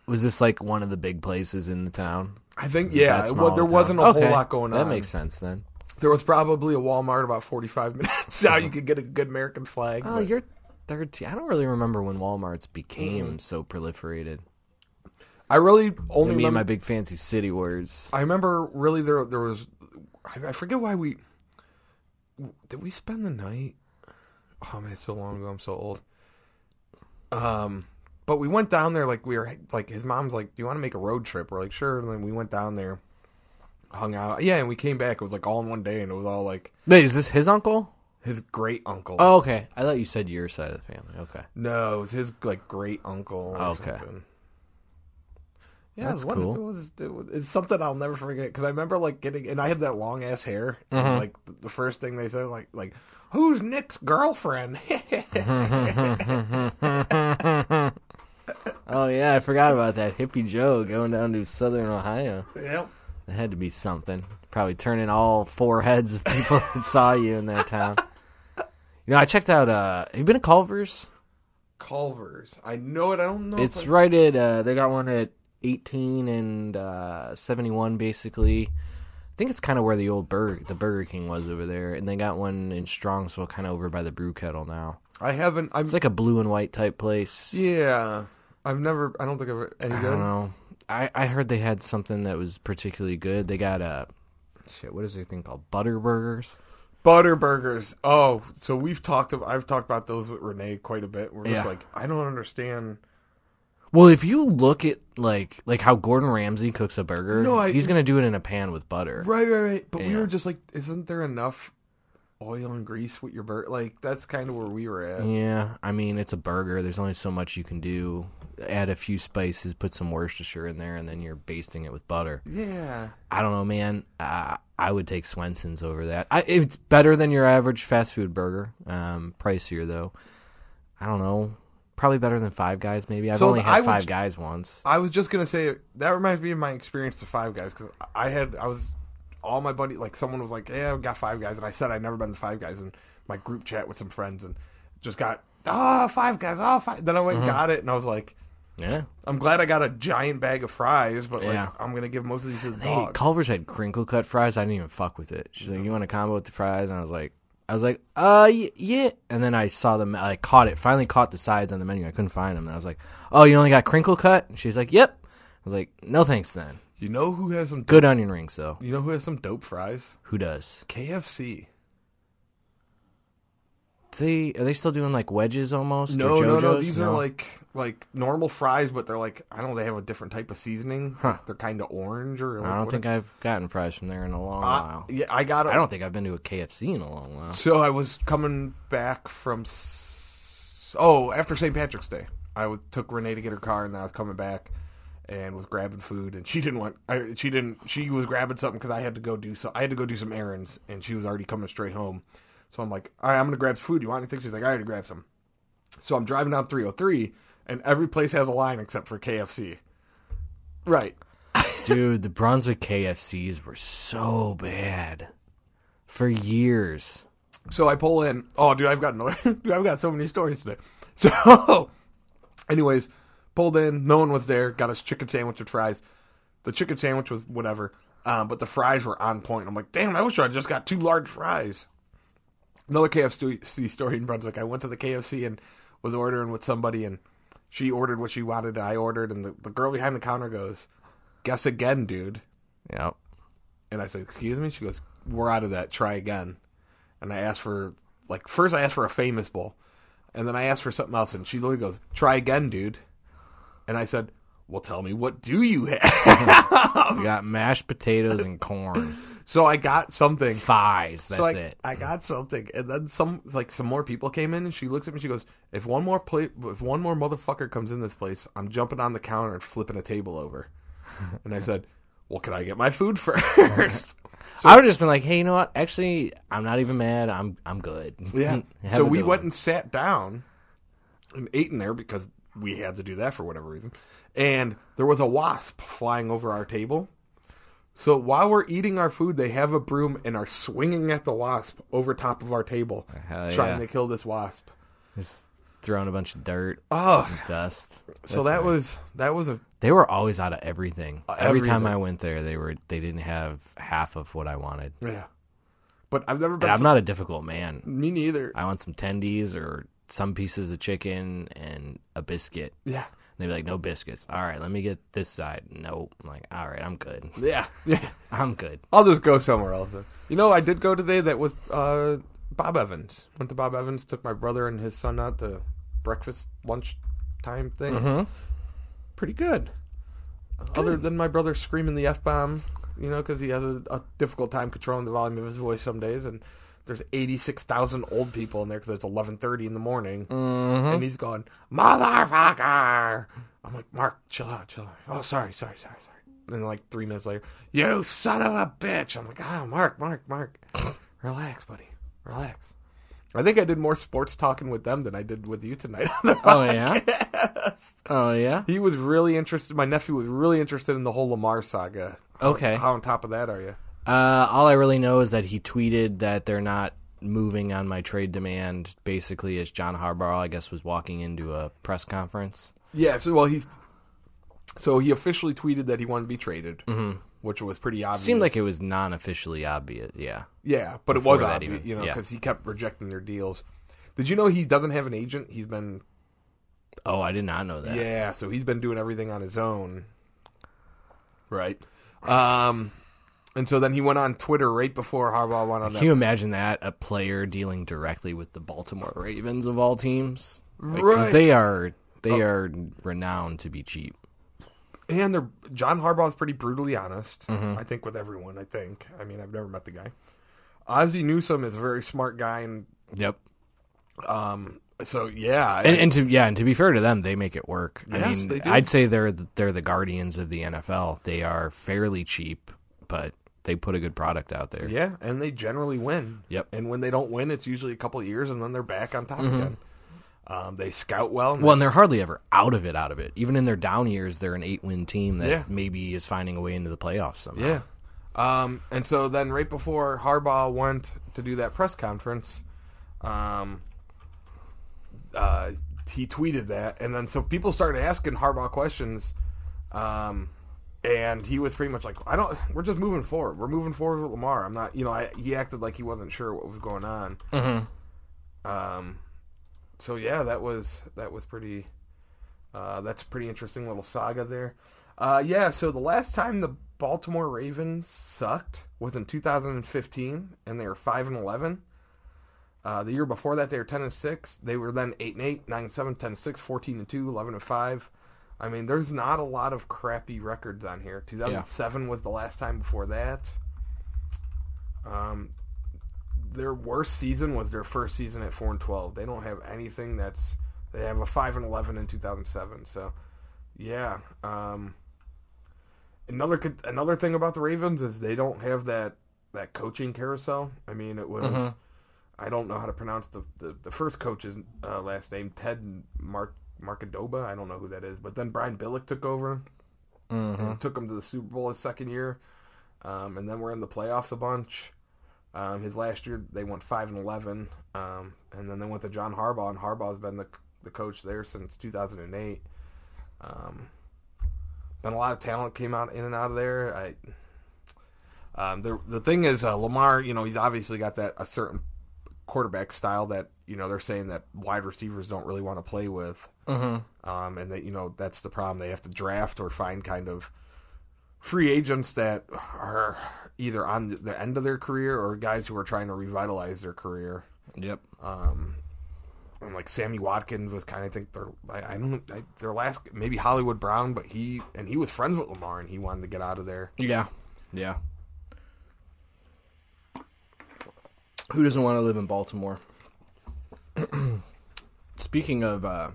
Was this like one of the big places in the town? I think yeah, it wa- there town? wasn't a Okay, whole lot going on. That makes sense then. There was probably a Walmart about 45 minutes out. You could get a good American flag. Oh, but- you're thirteen. I don't really remember when WalMarts became Mm. so proliferated. I really only Me and my big fancy city words. I remember really there there was I, I forget why we did we spend the night. Oh man, it's so long ago. I'm so old. Um, but we went down there like we were like his mom's like, "Do you want to make a road trip?" We're like, "Sure." And then we went down there, hung out. Yeah, and we came back. It was like all in one day, and it was all like Wait, is this his uncle? his great uncle. Oh, okay. I thought you said your side of the family. Okay. No, it was his like great uncle. or Okay. something. Yeah, That's it was, cool. It was, it was, it's something I'll never forget because I remember like getting and I had that long ass hair. and, Mm-hmm. like the first thing they said, like like who's Nick's girlfriend? Oh yeah, I forgot about that hippie Joe going down to Southern Ohio. yep. That had to be something. Probably turning all four heads of people that saw you in that town. You know, I checked out. uh Have you been to Culver's? Culver's. I know it. I don't know. It's I- right at. uh They got one at 18 and uh 71, basically. I think it's kind of where the old Burger the Burger King was over there, and they got one in Strongsville, kind of over by the Brew Kettle now. I haven't. I'm. It's like a blue and white type place. yeah. I've never. I don't think I've any I good. don't know. I, I heard they had something that was particularly good. They got a shit. What is their thing called? Butter burgers. Butter burgers. Oh, so we've talked. About, I've talked about those with Renee quite a bit. We're just Yeah. like, I don't understand. Well, if you look at like like how Gordon Ramsay cooks a burger, No, I- he's gonna do it in a pan with butter. Right, right, right. But we Yeah. were just like, isn't there enough oil and grease with your burger? Like that's kind of where we were at. Yeah, I mean it's a burger. There's only so much you can do. Add a few spices, put some Worcestershire in there, and then you're basting it with butter. Yeah. I don't know, man. Uh, I would take Swenson's over that. I, it's better than your average fast food burger. Um, pricier though. I don't know. Probably better than Five Guys. Maybe I've So only I had was- Five Guys once. I was just gonna say that reminds me of my experience to Five Guys because I had I was all my buddy like someone was like, yeah, I got Five Guys, and I said I'd never been to Five Guys, and my group chat with some friends, and just got oh Five Guys, oh five. Then I went and mm-hmm. got it, and I was like, Yeah. I'm glad I got a giant bag of fries, but like Yeah. I'm gonna give most of these to the Hey, dog. Culver's had crinkle cut fries. I didn't even fuck with it. She's like, "You want a combo with the fries?" And I was like, "I was like, uh, yeah." And then I saw them. I caught it. Finally caught the sides on the menu. I couldn't find them. And I was like, "Oh, you only got crinkle cut?" And she's like, "Yep." I was like, "No thanks, then." You know who has some Good onion rings though. You know who has some dope fries? Who does? KFC. They are they still doing like wedges almost? No, no, no. These are like like normal fries, but they're like I don't know. They have a different type of seasoning. Huh. They're kind of orange or. Like I don't think I've gotten fries from there in a long Uh, while. yeah, I got. I don't think I've been to a KFC in a long while. So I was coming back from. Oh, after St. Patrick's Day, I took Renee to get her car, and then I was coming back, and was grabbing food, and she didn't want. I, she didn't. She was grabbing something because I had to go do so. I had to go do some errands, and she was already coming straight home. So I'm like, all right, I'm gonna grab some food. You want anything? She's like, I already grabbed some. So I'm driving down 303, and every place has a line except for KFC. Right. Dude, the Brunswick KFCs were so bad for years. So I pull in. Oh, dude, I've got another. Dude, I've got so many stories today. So, anyways, pulled in. No one was there. Got us chicken sandwich with fries. The chicken sandwich was whatever, um, but the fries were on point. I'm like, damn, I wish I just got two large fries. Another KFC story in Brunswick. I went to the KFC and was ordering with somebody, and she ordered what she wanted, and I ordered, and the, the girl behind the counter goes, "Guess again, dude." Yep. And I said, "Excuse me." She goes, "We're out of that. Try again." And I asked for like first I asked for a famous bowl, and then I asked for something else, and she literally goes, "Try again, dude." And I said, "Well, tell me what do you have?" We got mashed potatoes and corn. so I got something. Thighs. That's so I, it. I got something, and then some like some more people came in, and she looks at me. She goes, "If one more plate, if one more motherfucker comes in this place, I'm jumping on the counter and flipping a table over." and I said, "Well, can I get my food first? I would have just been like, hey, you know what? Actually, I'm not even mad. I'm I'm good. Yeah. So we went one. and sat down and ate in there because we had to do that for whatever reason. And there was a wasp flying over our table. So while we're eating our food, they have a broom and are swinging at the wasp over top of our table, uh, Hell trying yeah. to kill this wasp. Just throwing a bunch of dirt, Oh, dust. so that nice. was that was a They were always out of everything. Uh, Every time. I went there, they were they didn't have half of what I wanted. yeah. But I've never I'm not a difficult man. me neither. I want some tendies or some pieces of chicken and a biscuit. Yeah. They'd be like, no biscuits. All right, let me get this side. Nope. I'm like, all right, I'm good. Yeah. Yeah. I'm good. I'll just go somewhere else. You know, I did go today. That was uh, Bob Evans. Went to Bob Evans. Took my brother and his son out to breakfast lunch time thing. Mm-hmm. Pretty good. Other than my brother screaming the f bomb, you know, because he has a, a difficult time controlling the volume of his voice some days, and there's eighty six thousand old people in there because it's eleven thirty in the morning, Mm-hmm. and he's going motherfucker. I'm like, Mark, chill out, chill out. Oh, sorry, sorry, sorry, sorry. And then like three minutes later, you son of a bitch. I'm like, oh, Mark, Mark, Mark, relax, buddy, relax. I think I did more sports talking with them than I did with you tonight. on the Oh yeah. Oh yeah. He was really interested. My nephew was really interested in the whole Lamar saga. How- Okay. How on top of that are you? Uh, all I really know is that he tweeted that they're not moving on my trade demand. Basically, as John Harbaugh, I guess, was walking into a press conference. Yeah. So well, he's so he officially tweeted that he wanted to be traded, which was pretty obvious. Seemed like it was non-officially obvious. Yeah. yeah, but it was obvious, even, you know, yeah. because he kept rejecting their deals. Did you know he doesn't have an agent? He's been Oh, I did not know that. yeah, so he's been doing everything on his own. Right. Um, and so then he went on Twitter right before Harbaugh went on Can you imagine that a player dealing directly with the Baltimore Ravens of all teams? Like, Right. Oh. They are they are renowned to be cheap. And they're John Harbaugh's pretty brutally honest. Mm-hmm. I think with everyone. I think. I mean, I've never met the guy. Ozzie Newsome is a very smart guy, and Yep. um, so yeah, And, and to yeah, and to be fair to them, they make it work. I mean, they do. I'd say they're the, they're the guardians of the NFL. They are fairly cheap, but they put a good product out there. yeah, and they generally win. Yep. And when they don't win, it's usually a couple of years, and then they're back on top again. Um, they scout well. Mm-hmm. Well, and they're hardly ever out of it. Out of it, even in their down years, they're an eight-win team that Yeah. maybe is finding a way into the playoffs somehow. Yeah. Um, and so then right before Harbaugh went to do that press conference, um, uh, he tweeted that, and then so people started asking Harbaugh questions, um, and he was pretty much like, "I don't. We're just moving forward. We're moving forward with Lamar. I'm not. You know, I, he acted like he wasn't sure what was going on. Mm-hmm. Um, so yeah, that was that was pretty. Uh, that's a pretty interesting little saga there. Uh, yeah, so the last time the Baltimore Ravens sucked was in 2015, and they were five and 11. Uh, the year before that, they were 10 and six. They were then eight and eight, nine and seven, 10 and six, 14 and two, 11 and five. I mean, there's not a lot of crappy records on here. 2007 was the last time before that. Um, their worst season was their first season at four and twelve. They don't have anything that's they have a five and eleven in two thousand seven. So yeah. Um, another another thing about the Ravens is they don't have that that coaching carousel. I mean, it was Mhm. I don't know how to pronounce the the, the first coach's uh, last name Ted Mark Markadoba. I don't know who that is, but then Brian Billick took over. and took him to the Super Bowl his second year, um, and then we're in the playoffs a bunch. Um, his last year they went five and eleven, um, and then they went to John Harbaugh, and Harbaugh's been the the coach there since two thousand and eight. Um, been a lot of talent came out in and out of there. I um, the the thing is uh, Lamar, you know, he's obviously got that a certain quarterback style that you know they're saying that wide receivers don't really want to play with, Mm-hmm. um, and that you know that's the problem. They have to draft or find kind of free agents that are either on the- end of their career or guys who are trying to revitalize their career. Yep. Um, and like Sammy Watkins was kind of I think their I, I don't I, their last maybe Hollywood Brown, but he and he was friends with Lamar and he wanted to get out of there. Yeah. Yeah. Who doesn't want to live in Baltimore? Speaking of uh,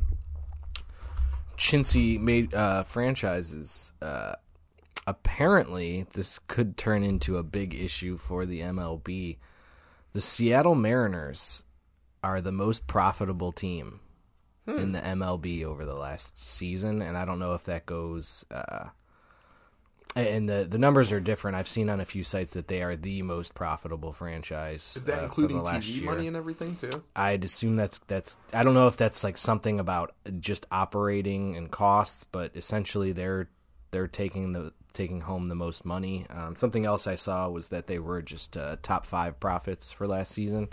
chintzy made uh, franchises, uh, apparently this could turn into a big issue for the MLB. The Seattle Mariners are the most profitable team in the MLB over the last season, and I don't know if that goes. Uh, and the the numbers are different. I've seen on a few sites that they are the most profitable franchise. Is that uh, including TV year. money and everything too? I'd assume that's that's. I don't know if that's like something about just operating and costs, but essentially they're they're taking the taking home the most money. Um, something else I saw was that they were just uh, top five profits for last season.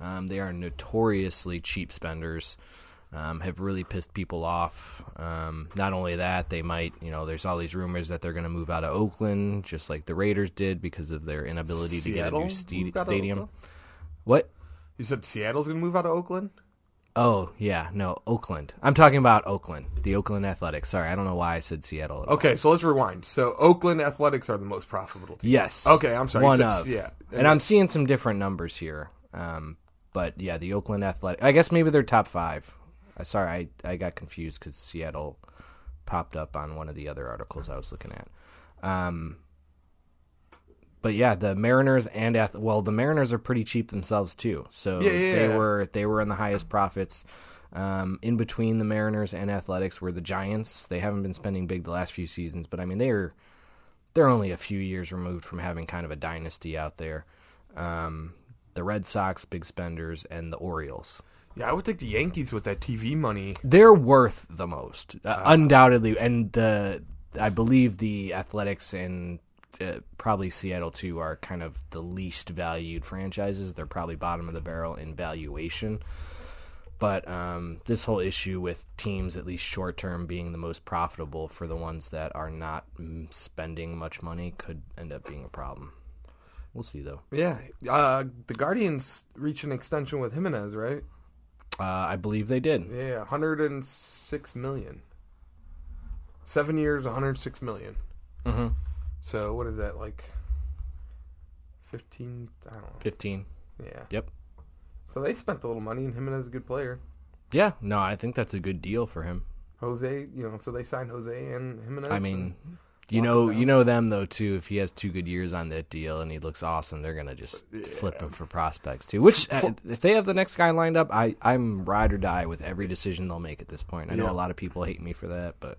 Um, they are notoriously cheap spenders. Um, have really pissed people off. Um, not only that, they might, you know, there's all these rumors that they're going to move out of Oakland, just like the Raiders did because of their inability to get a new sta- moved out of stadium. What? You said Seattle's gonna move out of Oakland. Oh yeah, no, Oakland. I'm talking about Oakland, the Oakland Athletics. Sorry, I don't know why I said Seattle. At all. Okay, so let's rewind. So Oakland Athletics are the most profitable team. Yes. Okay, I'm sorry. One said- of. yeah. and I'm seeing some different numbers here. Um, but yeah, the Oakland Athletic. I guess maybe they're top five. Uh, sorry, I I got confused because Seattle popped up on one of the other articles I was looking at. Um, but yeah, the Mariners and Ath- well, the Mariners are pretty cheap themselves too. So Yeah, yeah, they yeah. were they were in the highest profits. Um, in between the Mariners and Athletics were the Giants. They haven't been spending big the last few seasons, but I mean they're they're only a few years removed from having kind of a dynasty out there. Um, the Red Sox, big spenders, and the Orioles. Yeah, I would think the Yankees with that TV money. They're worth the most, uh, undoubtedly. And the I believe the Athletics and uh, probably Seattle too are kind of the least valued franchises. They're probably bottom of the barrel in valuation. But um, this whole issue with teams, at least short term, being the most profitable for the ones that are not mm, spending much money, could end up being a problem. We'll see, though. Yeah, uh, the Guardians reached an extension with Giménez, right? Uh, I believe they did. Yeah, 106 million. Seven years, 106 million. hmm So what is that like? 15? I don't know. 15. Yeah. Yep. So they spent a little money, and Giménez is a good player. Yeah, no, I think that's a good deal for him. Jose, you know, so they signed Jose and Giménez. I mean, and- you know, you know them though too. If he has two good years on that deal and he looks awesome, they're gonna just flip him for prospects too. Which, uh, if they have the next guy lined up, I I'm ride or die with every decision they'll make at this point. I know a lot of people hate me for that, but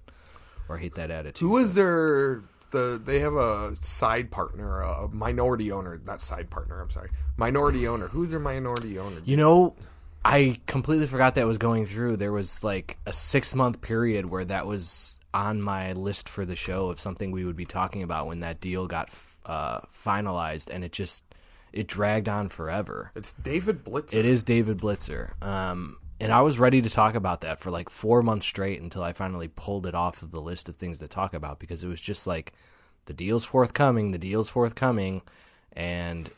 or hate that attitude. who is their the? They have a side partner, a minority owner, not side partner. I'm sorry, minority owner. Who's their minority owner? You know, I completely forgot that was going through. There was like a six month period where that was on my list for the show of something we would be talking about when that deal got uh, finalized, and it just it dragged on forever. It's David Blitzer. It is David Blitzer. Um, and I was ready to talk about that for like four months straight until I finally pulled it off of the list of things to talk about because it was just like the deal's forthcoming, the deal's forthcoming, and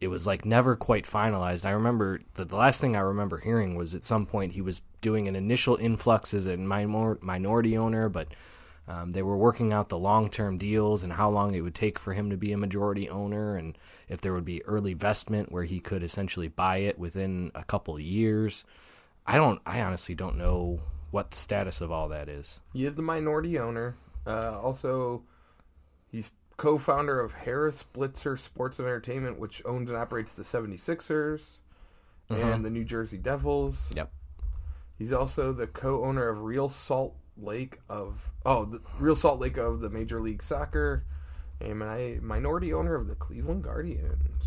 it was like never quite finalized. I remember the, the last thing I remember hearing was at some point he was doing an initial influx as a minor, minority owner, but um, they were working out the long term deals and how long it would take for him to be a majority owner, and if there would be early vestment where he could essentially buy it within a couple years. I don't. I honestly don't know what the status of all that is. He is the minority owner. Uh, also, he's co-founder of Harris Blitzer Sports and Entertainment, which owns and operates the 76ers and mm-hmm. the New Jersey Devils. Yep. He's also the co-owner of Real Salt Lake of oh, the Real Salt Lake of the Major League Soccer, a mi- minority owner of the Cleveland Guardians.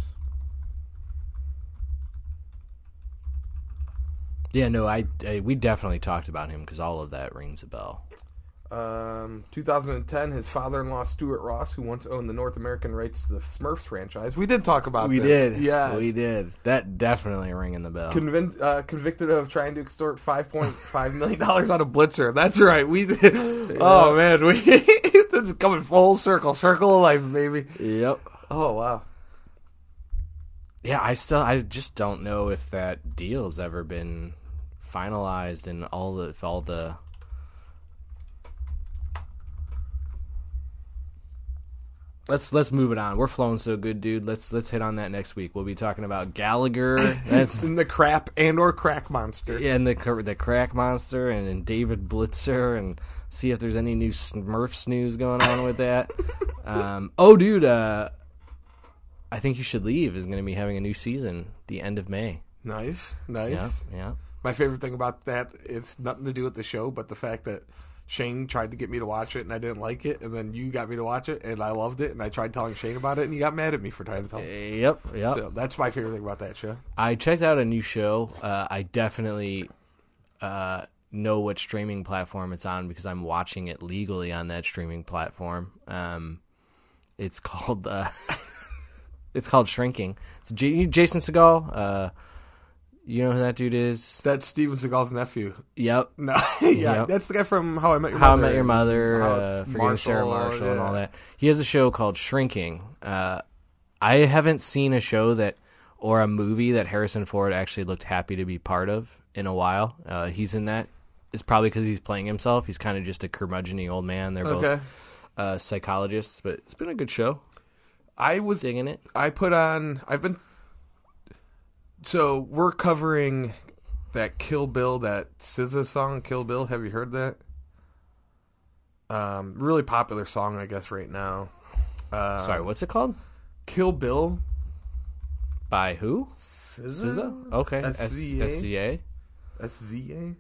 Yeah, no, I, I we definitely talked about him because all of that rings a bell. Um, 2010, his father-in-law Stuart Ross, who once owned the North American rights to the Smurfs franchise. We did talk about We this. did, Yes. we did. That definitely ringing the bell. Convin- uh, convicted of trying to extort 5.5 million dollars out of Blitzer. That's right. We did. Oh man, we this is coming full circle, circle of life, baby. yep. Oh wow. Yeah, I still, I just don't know if that deal's ever been finalized and all the, if all the. Let's let's move it on. We're flowing so good, dude. Let's let's hit on that next week. We'll be talking about Gallagher. That's In the crap and or crack monster. Yeah, and the the crack monster and, and David Blitzer and see if there's any new Smurfs news going on with that. um, oh, dude, uh, I think you should leave is going to be having a new season the end of May. Nice, nice. Yeah, yeah. My favorite thing about that is nothing to do with the show, but the fact that Shane tried to get me to watch it and I didn't like it, and then you got me to watch it and I loved it, and I tried telling Shane about it and you got mad at me for trying to tell. him. Yep, yep. So that's my favorite thing about that show. I checked out a new show. Uh, I definitely uh, know what streaming platform it's on because I'm watching it legally on that streaming platform. Um, it's called uh, it's called Shrinking. It's J- Jason Segel. You know who that dude is? That's Steven Seagal's nephew. Yep. No, yeah, Yep. that's the guy from How I Met Your How I Mother. Met Your Mother, uh, Forgetting Sarah Marshall, and all that. He has a show called Shrinking. Uh, I haven't seen a show that or a movie that Harrison Ford actually looked happy to be part of in a while. Uh, he's in that. It's probably because he's playing himself. He's kind of just a curmudgeony old man. They're Okay, both uh, psychologists, but it's been a good show. I was Digging it. I put on. I've been. So we're covering that Kill Bill, that SZA song, Kill Bill. Have you heard that? Um, really popular song, I guess, right now. Uh, Sorry, what's it called? Kill Bill. By who? SZA. SZA. Okay. SZA. SZA. SZA.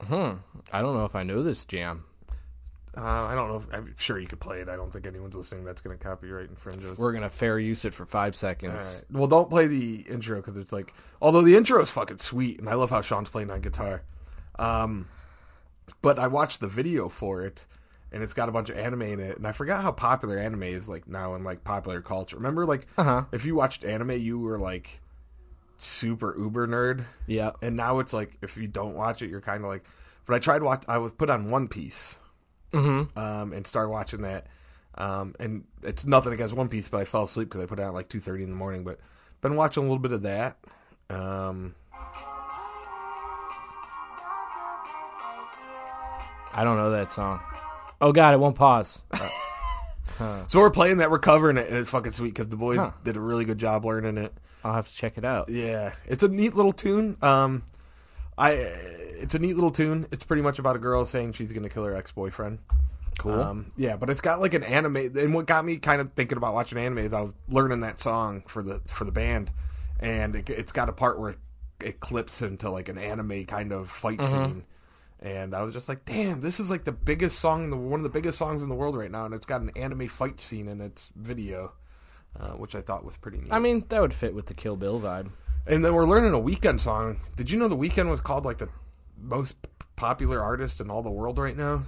Hmm. I don't know if I know this jam. Uh, I don't know. If, I'm sure you could play it. I don't think anyone's listening that's going to copyright infringe us. We're gonna fair use it for five seconds. right. Well, don't play the intro because it's like, although the intro is fucking sweet, and I love how Sean's playing on guitar. Um, but I watched the video for it, and it's got a bunch of anime in it, and I forgot how popular anime is like now in like popular culture. Remember, like Uh-huh. if you watched anime, you were like super uber nerd, Yeah. and now it's like if you don't watch it, you're kind of like. But I tried watch. I was put on One Piece Mm-hmm. um, and started watching that. Um, and it's nothing against One Piece, but I fell asleep because I put it on at like two thirty in the morning. But been watching a little bit of that. Um, I don't know that song. Oh God, it won't pause. so we're playing that, we're covering it, and it's fucking sweet because the boys Huh. did a really good job learning it. I'll have to check it out. Yeah, it's a neat little tune. Um, I it's a neat little tune. It's pretty much about a girl saying she's gonna kill her ex boyfriend. Cool. Um, yeah, but it's got like an anime. And what got me kind of thinking about watching anime is I was learning that song for the for the band, and it, it's got a part where it clips into like an anime kind of fight scene. And I was just like, "Damn, this is like the biggest song, in the one of the biggest songs in the world right now, and it's got an anime fight scene in its video, uh, which I thought was pretty neat." I mean, that would fit with the Kill Bill vibe. And then we're learning a Weeknd song. Did you know the Weeknd was called like the most p- popular artist in all the world right now?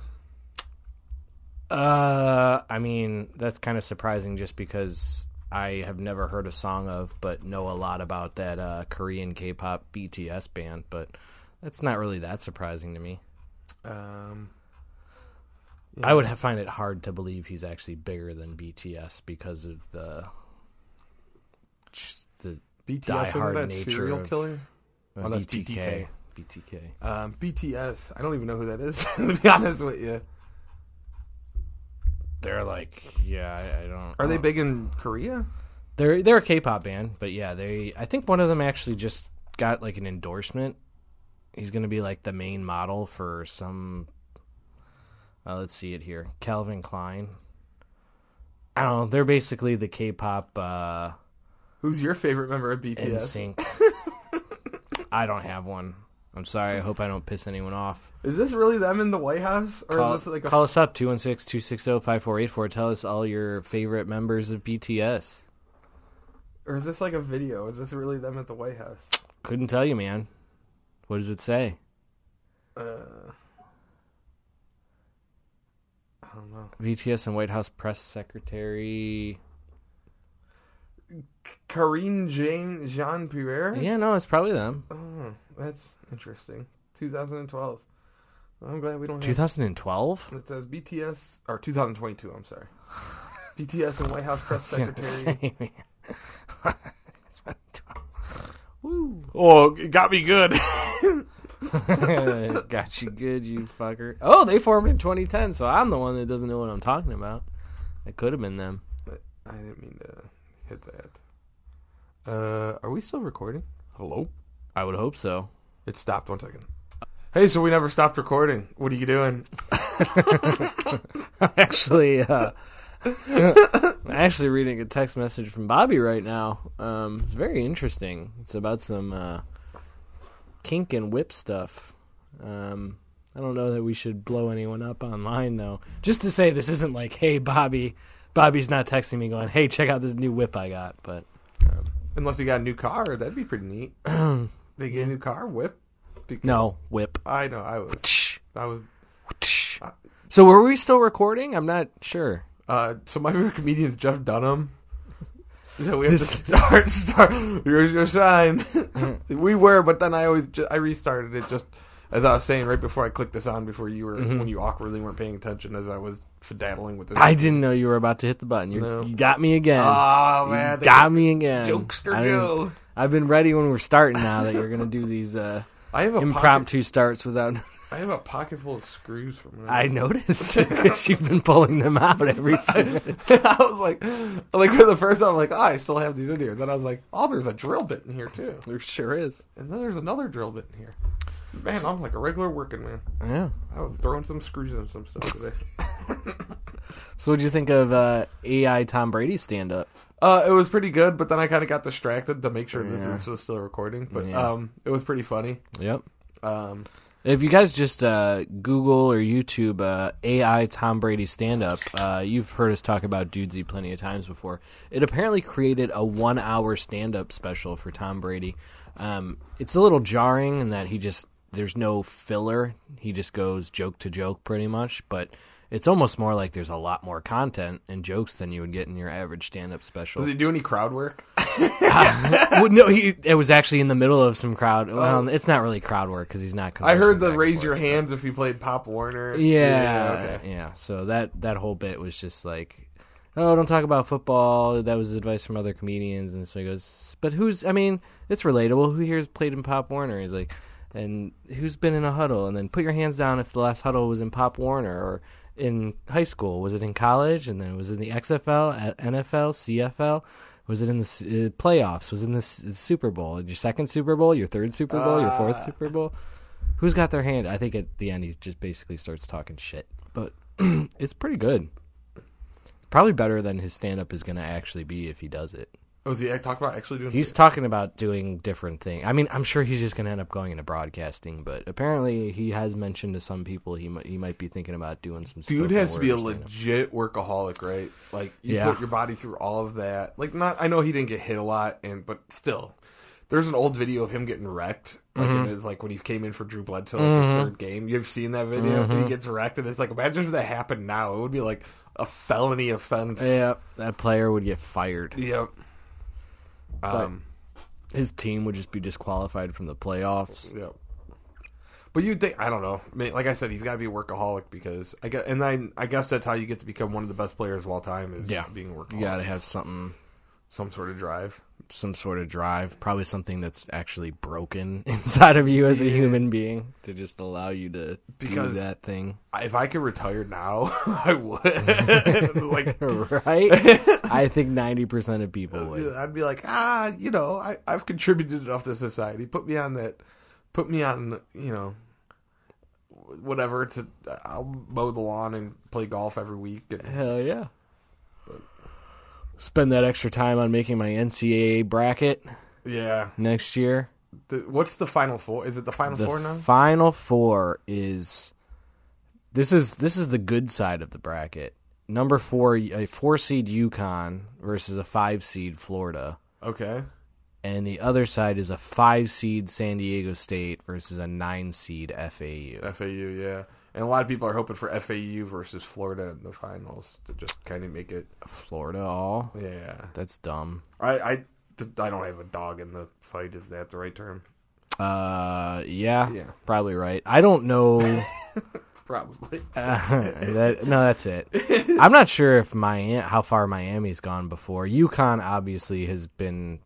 Uh, I mean, that's kind of surprising just because I have never heard a song of, but know a lot about that uh, Korean K-pop BTS band. But that's not really that surprising to me. Um, I would have, find it hard to believe he's actually bigger than BTS because of the just the BTS isn't diehard that nature serial of- killer? uh, Oh, that's BTK. BTK. Um, BTS. I don't even know who that is. to be honest with you, They're like, yeah, I, I don't. are they uh, big in Korea? They're they're a K-pop band, but yeah, they. I think one of them actually just got like an endorsement. He's going to be like the main model for some. Uh, let's see it here, Calvin Klein. I don't know. They're basically the K-pop uh, Who's your favorite member of BTS? I don't have one. I'm sorry. I hope I don't piss anyone off. Is this really them in the White House, or Call, is this like a call us up 216-260-5484. Tell us all your favorite members of BTS. or is this like a video? Is this really them at the White House? Couldn't tell you, man. What does it say? Uh, I don't know. BTS and White House press secretary. Karine Jane Jean Pierre. Yeah, no, it's probably them. Oh, that's interesting. 2012. I'm glad we don't have 2012. It says BTS or 2022. I'm sorry. BTS and White House press secretary. Woo! oh, it got me good. Got you good, you fucker. Oh, they formed in 2010, so I'm the one that doesn't know what I'm talking about. It could have been them. I didn't mean to hit that. Uh, are we still recording? Hello. I would hope so. It stopped. One second. Hey, so we never stopped recording. What are you doing? actually, uh, I'm actually reading a text message from Bobby right now. Um, it's very interesting. It's about some uh, kink and whip stuff. Um, I don't know that we should blow anyone up online though. Just to say, this isn't like, hey, Bobby. Bobby's not texting me going, hey, check out this new whip I got. But Unless you got a new car, that'd be pretty neat. they get a new car, whip. Because- no, whip. I know. I was. I was. So were we still recording? I'm not sure. Uh, so my favorite comedian is Jeff Dunham. So we have to start. Start. Here's your sign. we were, but then I always ju- I restarted it just as I was saying right before I clicked this on before you were when you awkwardly weren't paying attention as I was fiddling with this. I didn't know you were about to hit the button. You, No. you got me again. Oh You man, got me again. Jokester I've Joe. been, I've been ready when we're starting now that you're gonna do these uh, I have a Pocket, impromptu starts without. I have a pocket full of screws from. I noticed because you've been pulling them out every few. I was like, like for the first time, I'm like, oh, I still have these in here. Then I was like, oh, there's a drill bit in here too, There sure is. and then there's another drill bit in here. Man, I'm like a regular working man. Yeah. I was throwing some screws in some stuff today. So, what'd you think of uh, AI Tom Brady stand up? Uh, it was pretty good, but then I kind of got distracted to make sure that Yeah. this was still recording. But Yeah. um, it was pretty funny. Yep. Um, If you guys just uh, Google or YouTube uh, AI Tom Brady stand up, uh, you've heard us talk about Dudesy plenty of times before. It apparently created a one hour stand up special for Tom Brady. Um, it's a little jarring in that he just, there's no filler. He just goes joke to joke pretty much, but it's almost more like there's a lot more content and jokes than you would get in your average stand up special. does he do any crowd work? well, no, he, it was actually in the middle of some crowd. Oh. Well, it's not really crowd work because he's not. I heard the raise your hands if you played Pop Warner. Yeah, yeah, okay. So that that whole bit was just like, oh, don't talk about football. That was advice from other comedians, and so he goes, but who's? I mean, it's relatable. Who here's played in Pop Warner? He's like, and who's been in a huddle? And then put your hands down. It's the last huddle was in Pop Warner or in high school. Was it in college? And then it was it in the XFL, uh, NFL, CFL? Was it in the uh, playoffs? Was it in the s- Super Bowl? Your second Super Bowl? Your third Super Bowl? your fourth Uh. Super Bowl? Who's got their hand? I think at the end he just basically starts talking shit, but it's pretty good. Probably better than his stand up is going to actually be if he does it. Oh, is he talk about actually doing? He's talking about doing different things. I mean, I'm sure he's just going to end up going into broadcasting, but apparently he has mentioned to some people he might, he might be thinking about doing some. Dude has to be a legit workaholic, right? Like you Yeah. put your body through all of that. Like not, I know he didn't get hit a lot, and but still, there's an old video of him getting wrecked. Like Mm-hmm. it is like when he came in for Drew Bledsoe like his third game. You've seen that video, and Mm-hmm. he gets wrecked, and it's like imagine if that happened now. It would be like a felony offense. Yeah, that player would get fired. Yep. Um. His team would just be disqualified from the playoffs. Yep. But you think I don't know. I mean, like I said, he's got to be a workaholic because I guess, and I I guess that's how you get to become one of the best players of all time is Yeah. being a workaholic. You got to have something some sort of drive. some sort of drive, probably something that's actually broken inside of you as a human being to just allow you to Because- do that thing. If I could retire now, I would. like, right? I think 90% of people would. I'd be like, ah, you know, I, I've contributed enough to society. Put me on that. Put me on, you know, whatever. To I'll mow the lawn and play golf every week. And, Hell yeah. Spend that extra time on making my NCAA bracket yeah, next year. The, what's the final four? Is it the final The four now? final four is this is this is the good side of the bracket. Number four, a four seed UConn versus a five seed Florida, Okay. and the other side is a five seed San Diego State versus a nine seed FAU. FAU, yeah. And a lot of people are hoping for FAU versus Florida in the finals to just kind of make it. Florida, all Yeah. that's dumb. I, I, I don't have a dog in the fight. Is that the right term? Uh, yeah, Yeah. probably right. I don't know. Probably. Uh, that, no, that's it. I'm not sure if Miami, how far Miami's gone before. UConn obviously has been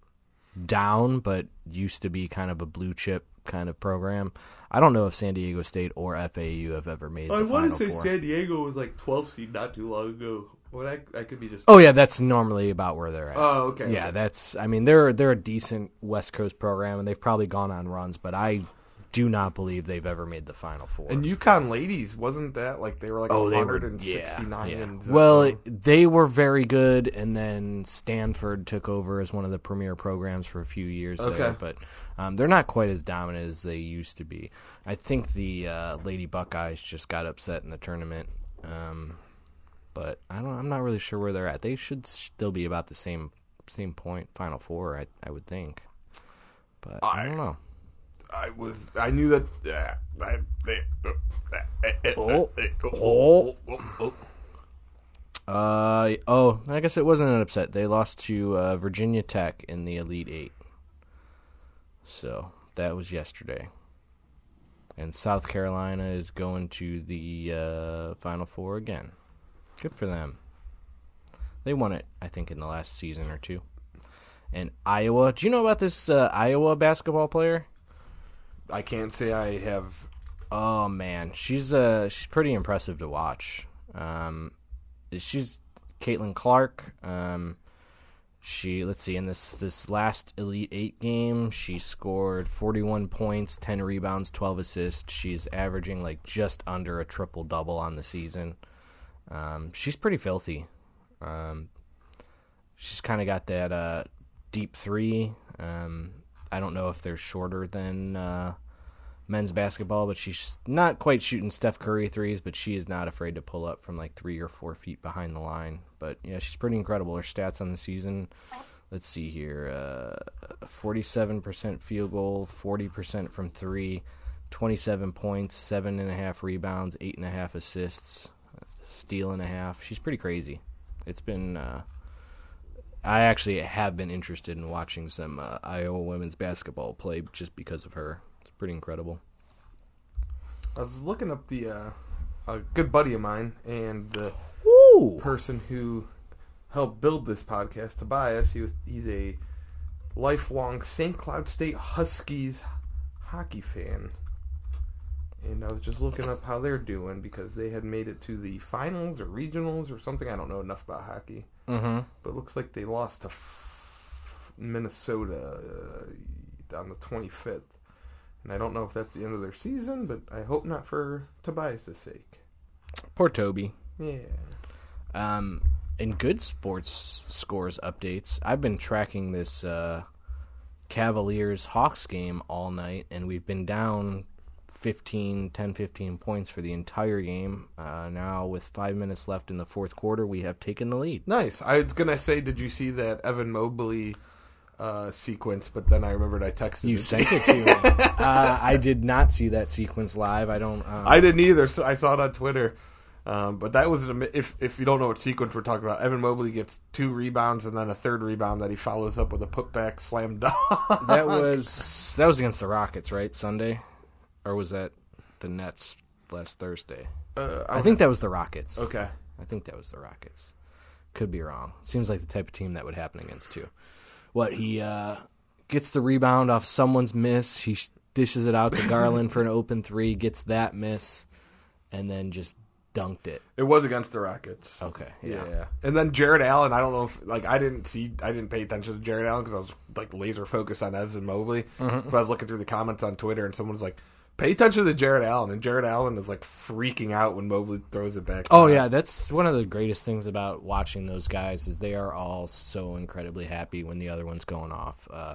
down, but used to be kind of a blue chip kind of program. I don't know if San Diego State or FAU have ever made the I want to say Four. San Diego was like 12 seed not too long ago. What I, I could be just. oh yeah, that's normally about where they're at. Oh, okay. yeah, okay. that's. I mean, they're they're a decent West Coast program, and they've probably gone on runs, but I do not believe they've ever made the Final Four. And UConn ladies wasn't that like they were like Oh, they were 169 yeah, yeah. and well, they were very good, and then Stanford took over as one of the premier programs for a few years there. Okay. But um, they're not quite as dominant as they used to be. I think the uh, Lady Buckeyes just got upset in the tournament, um, but I don't. I'm not really sure where they're at. They should still be about the same same point, Final Four. I I would think, but I, I- don't know. I was I knew that. Uh, I, uh, Oh. oh, oh, oh. Uh oh, I guess it wasn't an upset. They lost to uh, Virginia Tech in the Elite Eight. So that was yesterday. And South Carolina is going to the uh, Final Four again. Good for them. They won it, I think, in the last season or two. And Iowa. Do you know about this uh, Iowa basketball player? I can't say I have. Oh man, she's uh she's pretty impressive to watch. Um, she's Caitlin Clark. Um, she let's see in this this last Elite Eight game, she scored forty one points, ten rebounds, twelve assists. She's averaging like just under a triple double on the season. Um, she's pretty filthy. Um, she's kind of got that uh, deep three. Um, I don't know if they're shorter than uh, men's basketball, but she's not quite shooting Steph Curry threes, but she is not afraid to pull up from like three or four feet behind the line. But yeah, she's pretty incredible. Her stats on the season. Let's see here: uh, forty-seven percent field goal, forty percent from three, twenty-seven points, seven and a half rebounds, eight and a half assists, steal and a half. She's pretty crazy. It's been. Uh, I actually have been interested in watching some uh, Iowa women's basketball play just because of her. It's pretty incredible. I was looking up the uh, a good buddy of mine and the Ooh. person who helped build this podcast, Tobias. He was he's a lifelong St. Cloud State Huskies hockey fan. And I was just looking up how they're doing because they had made it to the finals or regionals or something. I don't know enough about hockey, Mm-hmm. but it looks like they lost to f- Minnesota uh, on the 25th. And I don't know if that's the end of their season, but I hope not for Tobias' sake. Poor Toby. Yeah. Um, in good sports scores updates, I've been tracking this uh, Cavaliers Hawks game all night, and we've been down 15, 10, 15 points for the entire game. Uh, now, with five minutes left in the fourth quarter, we have taken the lead. Nice. I was gonna say, did you see that Evan Mobley uh, sequence? But then I remembered I texted You sent it to me. uh, I did not see that sequence live. I don't. Um, I didn't either. So I saw it on Twitter. Um, but that was an, if if you don't know what sequence we're talking about, Evan Mobley gets two rebounds and then a third rebound that he follows up with a putback slam dunk. That was that was against the Rockets, right? Sunday, or was that the Nets last Thursday? Uh, I think that was the Rockets. okay. I think that was the Rockets. Could be wrong. Seems like the type of team that would happen against too. What he uh, gets the rebound off someone's miss. He dishes it out to Garland for an open three. Gets that miss, and then just dunked it. It was against the Rockets. Okay, Yeah. yeah. And then Jarrett Allen, I don't know if like I didn't see, I didn't pay attention to Jarrett Allen because I was like laser focused on Evan Mobley. Mm-hmm. But I was looking through the comments on Twitter and someone's like, "Pay attention to Jarrett Allen," and Jarrett Allen is like freaking out when Mobley throws it back. Oh yeah, that's one of the greatest things about watching those guys is they are all so incredibly happy when the other one's going off. Uh,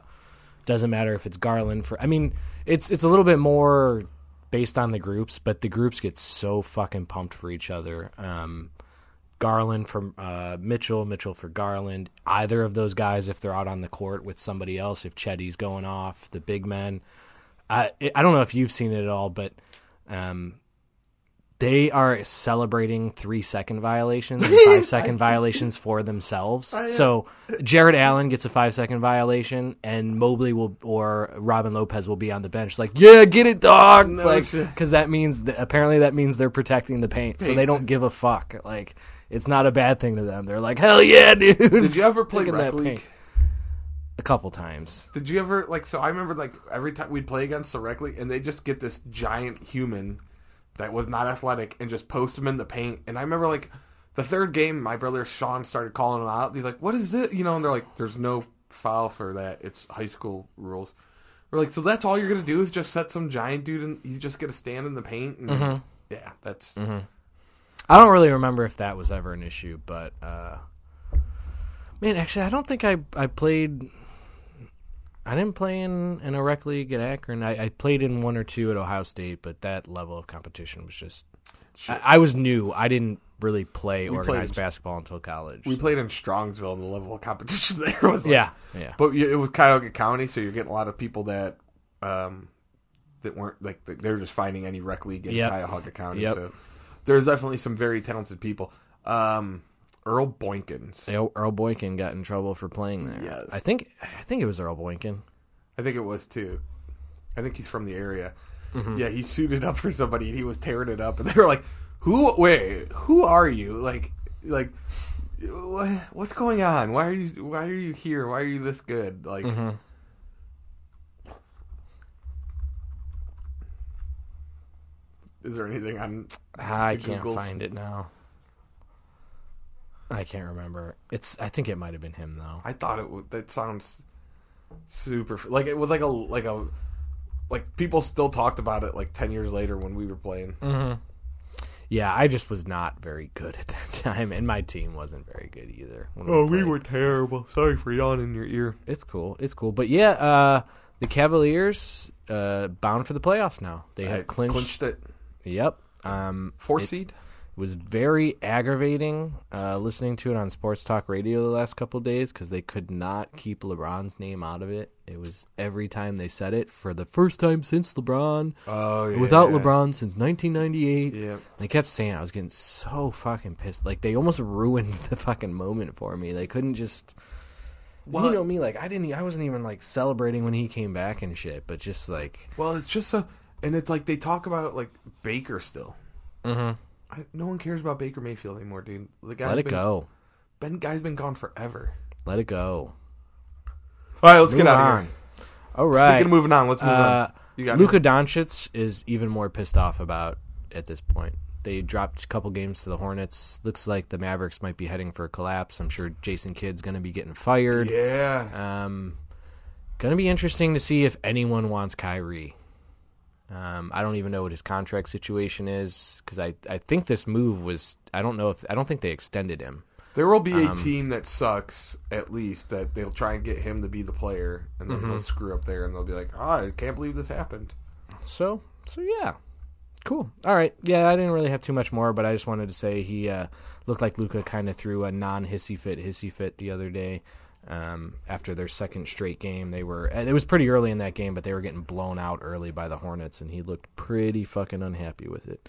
Doesn't matter if it's Garland for. I mean, it's it's a little bit more based on the groups, but the groups get so fucking pumped for each other. Um, Garland for uh, Mitchell, Mitchell for Garland. Either of those guys, if they're out on the court with somebody else, if Chetty's going off, the big men. I I don't know if you've seen it at all, but um, they are celebrating three second violations and five second violations for themselves. So Jarrett Allen gets a five second violation, and Mobley will or Robin Lopez will be on the bench, like, yeah, get it, dog, No like because that means that, apparently that means they're protecting the paint, so they don't give a fuck. Like it's not a bad thing to them. They're like, hell yeah, dude. Did you ever play rec that league? paint. A couple times. Did you ever like? So I remember like every time we'd play against the rec league, and they just get this giant human that was not athletic and just post him in the paint. And I remember like the third game, my brother Sean started calling him out. He's like, "What is it?" You know, and they're like, "There's no foul for that. It's high school rules." We're like, "So that's all you're gonna do is just set some giant dude and he's just gonna stand in the paint?" And Mm-hmm. yeah, that's I don't really remember if that was ever an issue, but uh, man, actually, I don't think I I played. I didn't play in, in a rec league at Akron. I, I played in one or two at Ohio State, but that level of competition was just. I, I was new. I didn't really play organized played- basketball until college. we played in Strongsville, and the level of competition there was like, yeah, yeah. But it was Cuyahoga County, so you're getting a lot of people that um, that weren't like they're just finding any rec league in Yep. Cuyahoga County. Yep. So there's definitely some very talented people. Um, Earl Boykins, Earl, Earl Boykin got in trouble for playing there. Yes. I think I think it was Earl Boykin. I think it was too. I think he's from the area. Mm-hmm. Yeah, he suited up for somebody, and he was tearing it up, and they were like, "Who? Wait, who are you? Like, like." What, what's going on? Why are you why are you here? Why are you this good? Like Mm-hmm. Is there anything on I can't Googles. find it now. I can't remember. It's. I think it might have been him though. I thought it would. That sounds super. Like it was like a like a like people still talked about it like ten years later when we were playing. Mm-hmm. Yeah, I just was not very good at that time, and my team wasn't very good either. Oh, we played. were terrible. Sorry for yawning in your ear. It's cool. It's cool. But yeah, uh, the Cavaliers uh, bound for the playoffs now. They have I clinched. it. Yep. Um, Four it seed. Was very aggravating uh, listening to it on Sports Talk Radio the last couple of days because they could not keep LeBron's name out of it. It was every time they said it for the first time since LeBron. Oh yeah. Without LeBron since 1998. Yeah. They kept saying it. I was getting so fucking pissed. Like they almost ruined the fucking moment for me. They couldn't just. Well- you know me, like I didn't. I wasn't even like celebrating when he came back and shit. But just like, Well, it's just so, and it's like they talk about like Baker still. mm-hmm. I, no one cares about Baker Mayfield anymore, dude. The guy's let it been, go. Ben guy's been gone forever. Let it go. All right, let's Move get out on. of here. All right. Speaking of moving on, let's move Uh, on. You got Luka Doncic is even more pissed off about at this point. They dropped a couple games to the Hornets. Looks like the Mavericks might be heading for a collapse. I'm sure Jason Kidd's going to be getting fired. Yeah. Um, going to be interesting to see if anyone wants Kyrie. Um, I don't even know what his contract situation is because I, I think this move was I don't know if I don't think they extended him. There will be a Um, team that sucks at least that they'll try and get him to be the player, and then Mm-hmm. they'll screw up there, and they'll be like, "Oh, I can't believe this happened." So so yeah, cool. All right, yeah, I didn't really have too much more, but I just wanted to say he uh, looked like Luka kind of threw a non hissy fit hissy fit the other day. Um, after their second straight game, they were it was pretty early in that game, but they were getting blown out early by the Hornets, and he looked pretty fucking unhappy with it.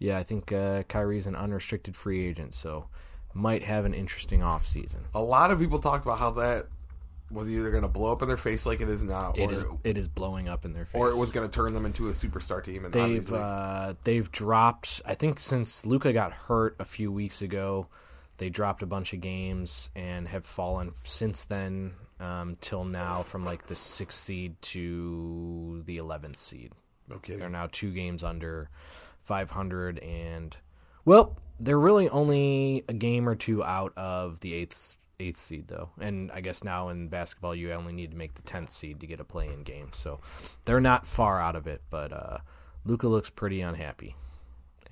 Yeah, I think uh, Kyrie's an unrestricted free agent, so might have an interesting off season. A lot of people talked about how that was either going to blow up in their face like it is now, It or is it is blowing up in their face. or it was going to turn them into a superstar team. And They've uh, they've dropped. I think since Luka got hurt a few weeks ago, they dropped a bunch of games and have fallen since then um, till now from like the sixth seed to the eleventh seed. Okay. They're now two games under five hundred, and well, they're really only a game or two out of the eighth eighth seed though. And I guess now in basketball, you only need to make the tenth seed to get a play-in game, so they're not far out of it. But uh, Luka looks pretty unhappy,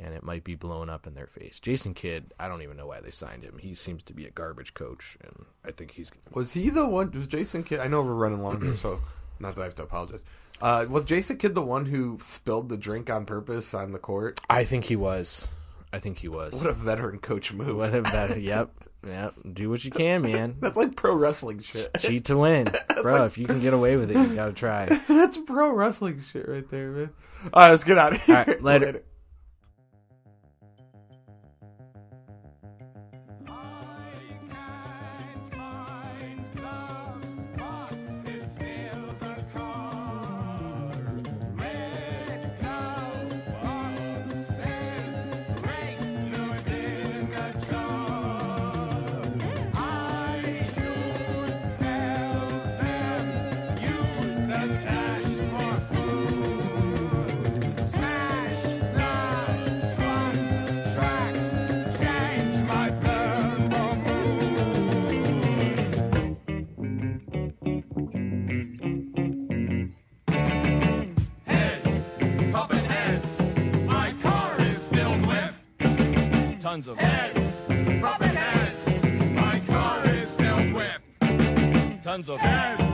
and it might be blown up in their face. Jason Kidd, I don't even know why they signed him. He seems to be a garbage coach, and I think he's. Was he the one? Was Jason Kidd? I know we're running long here, so Not that I have to apologize. Uh, was Jason Kidd the one who spilled the drink on purpose on the court? I think he was. I think he was. What a veteran coach move. What a better. yep. Yep. Do what you can, man. That's like pro wrestling shit. Cheat to win, bro. If you can get away with it, you gotta try. That's pro wrestling shit right there, man. All right, let's get out of here. All right, later. Heads, Tons of heads, popping heads. My car is filled with tons of heads,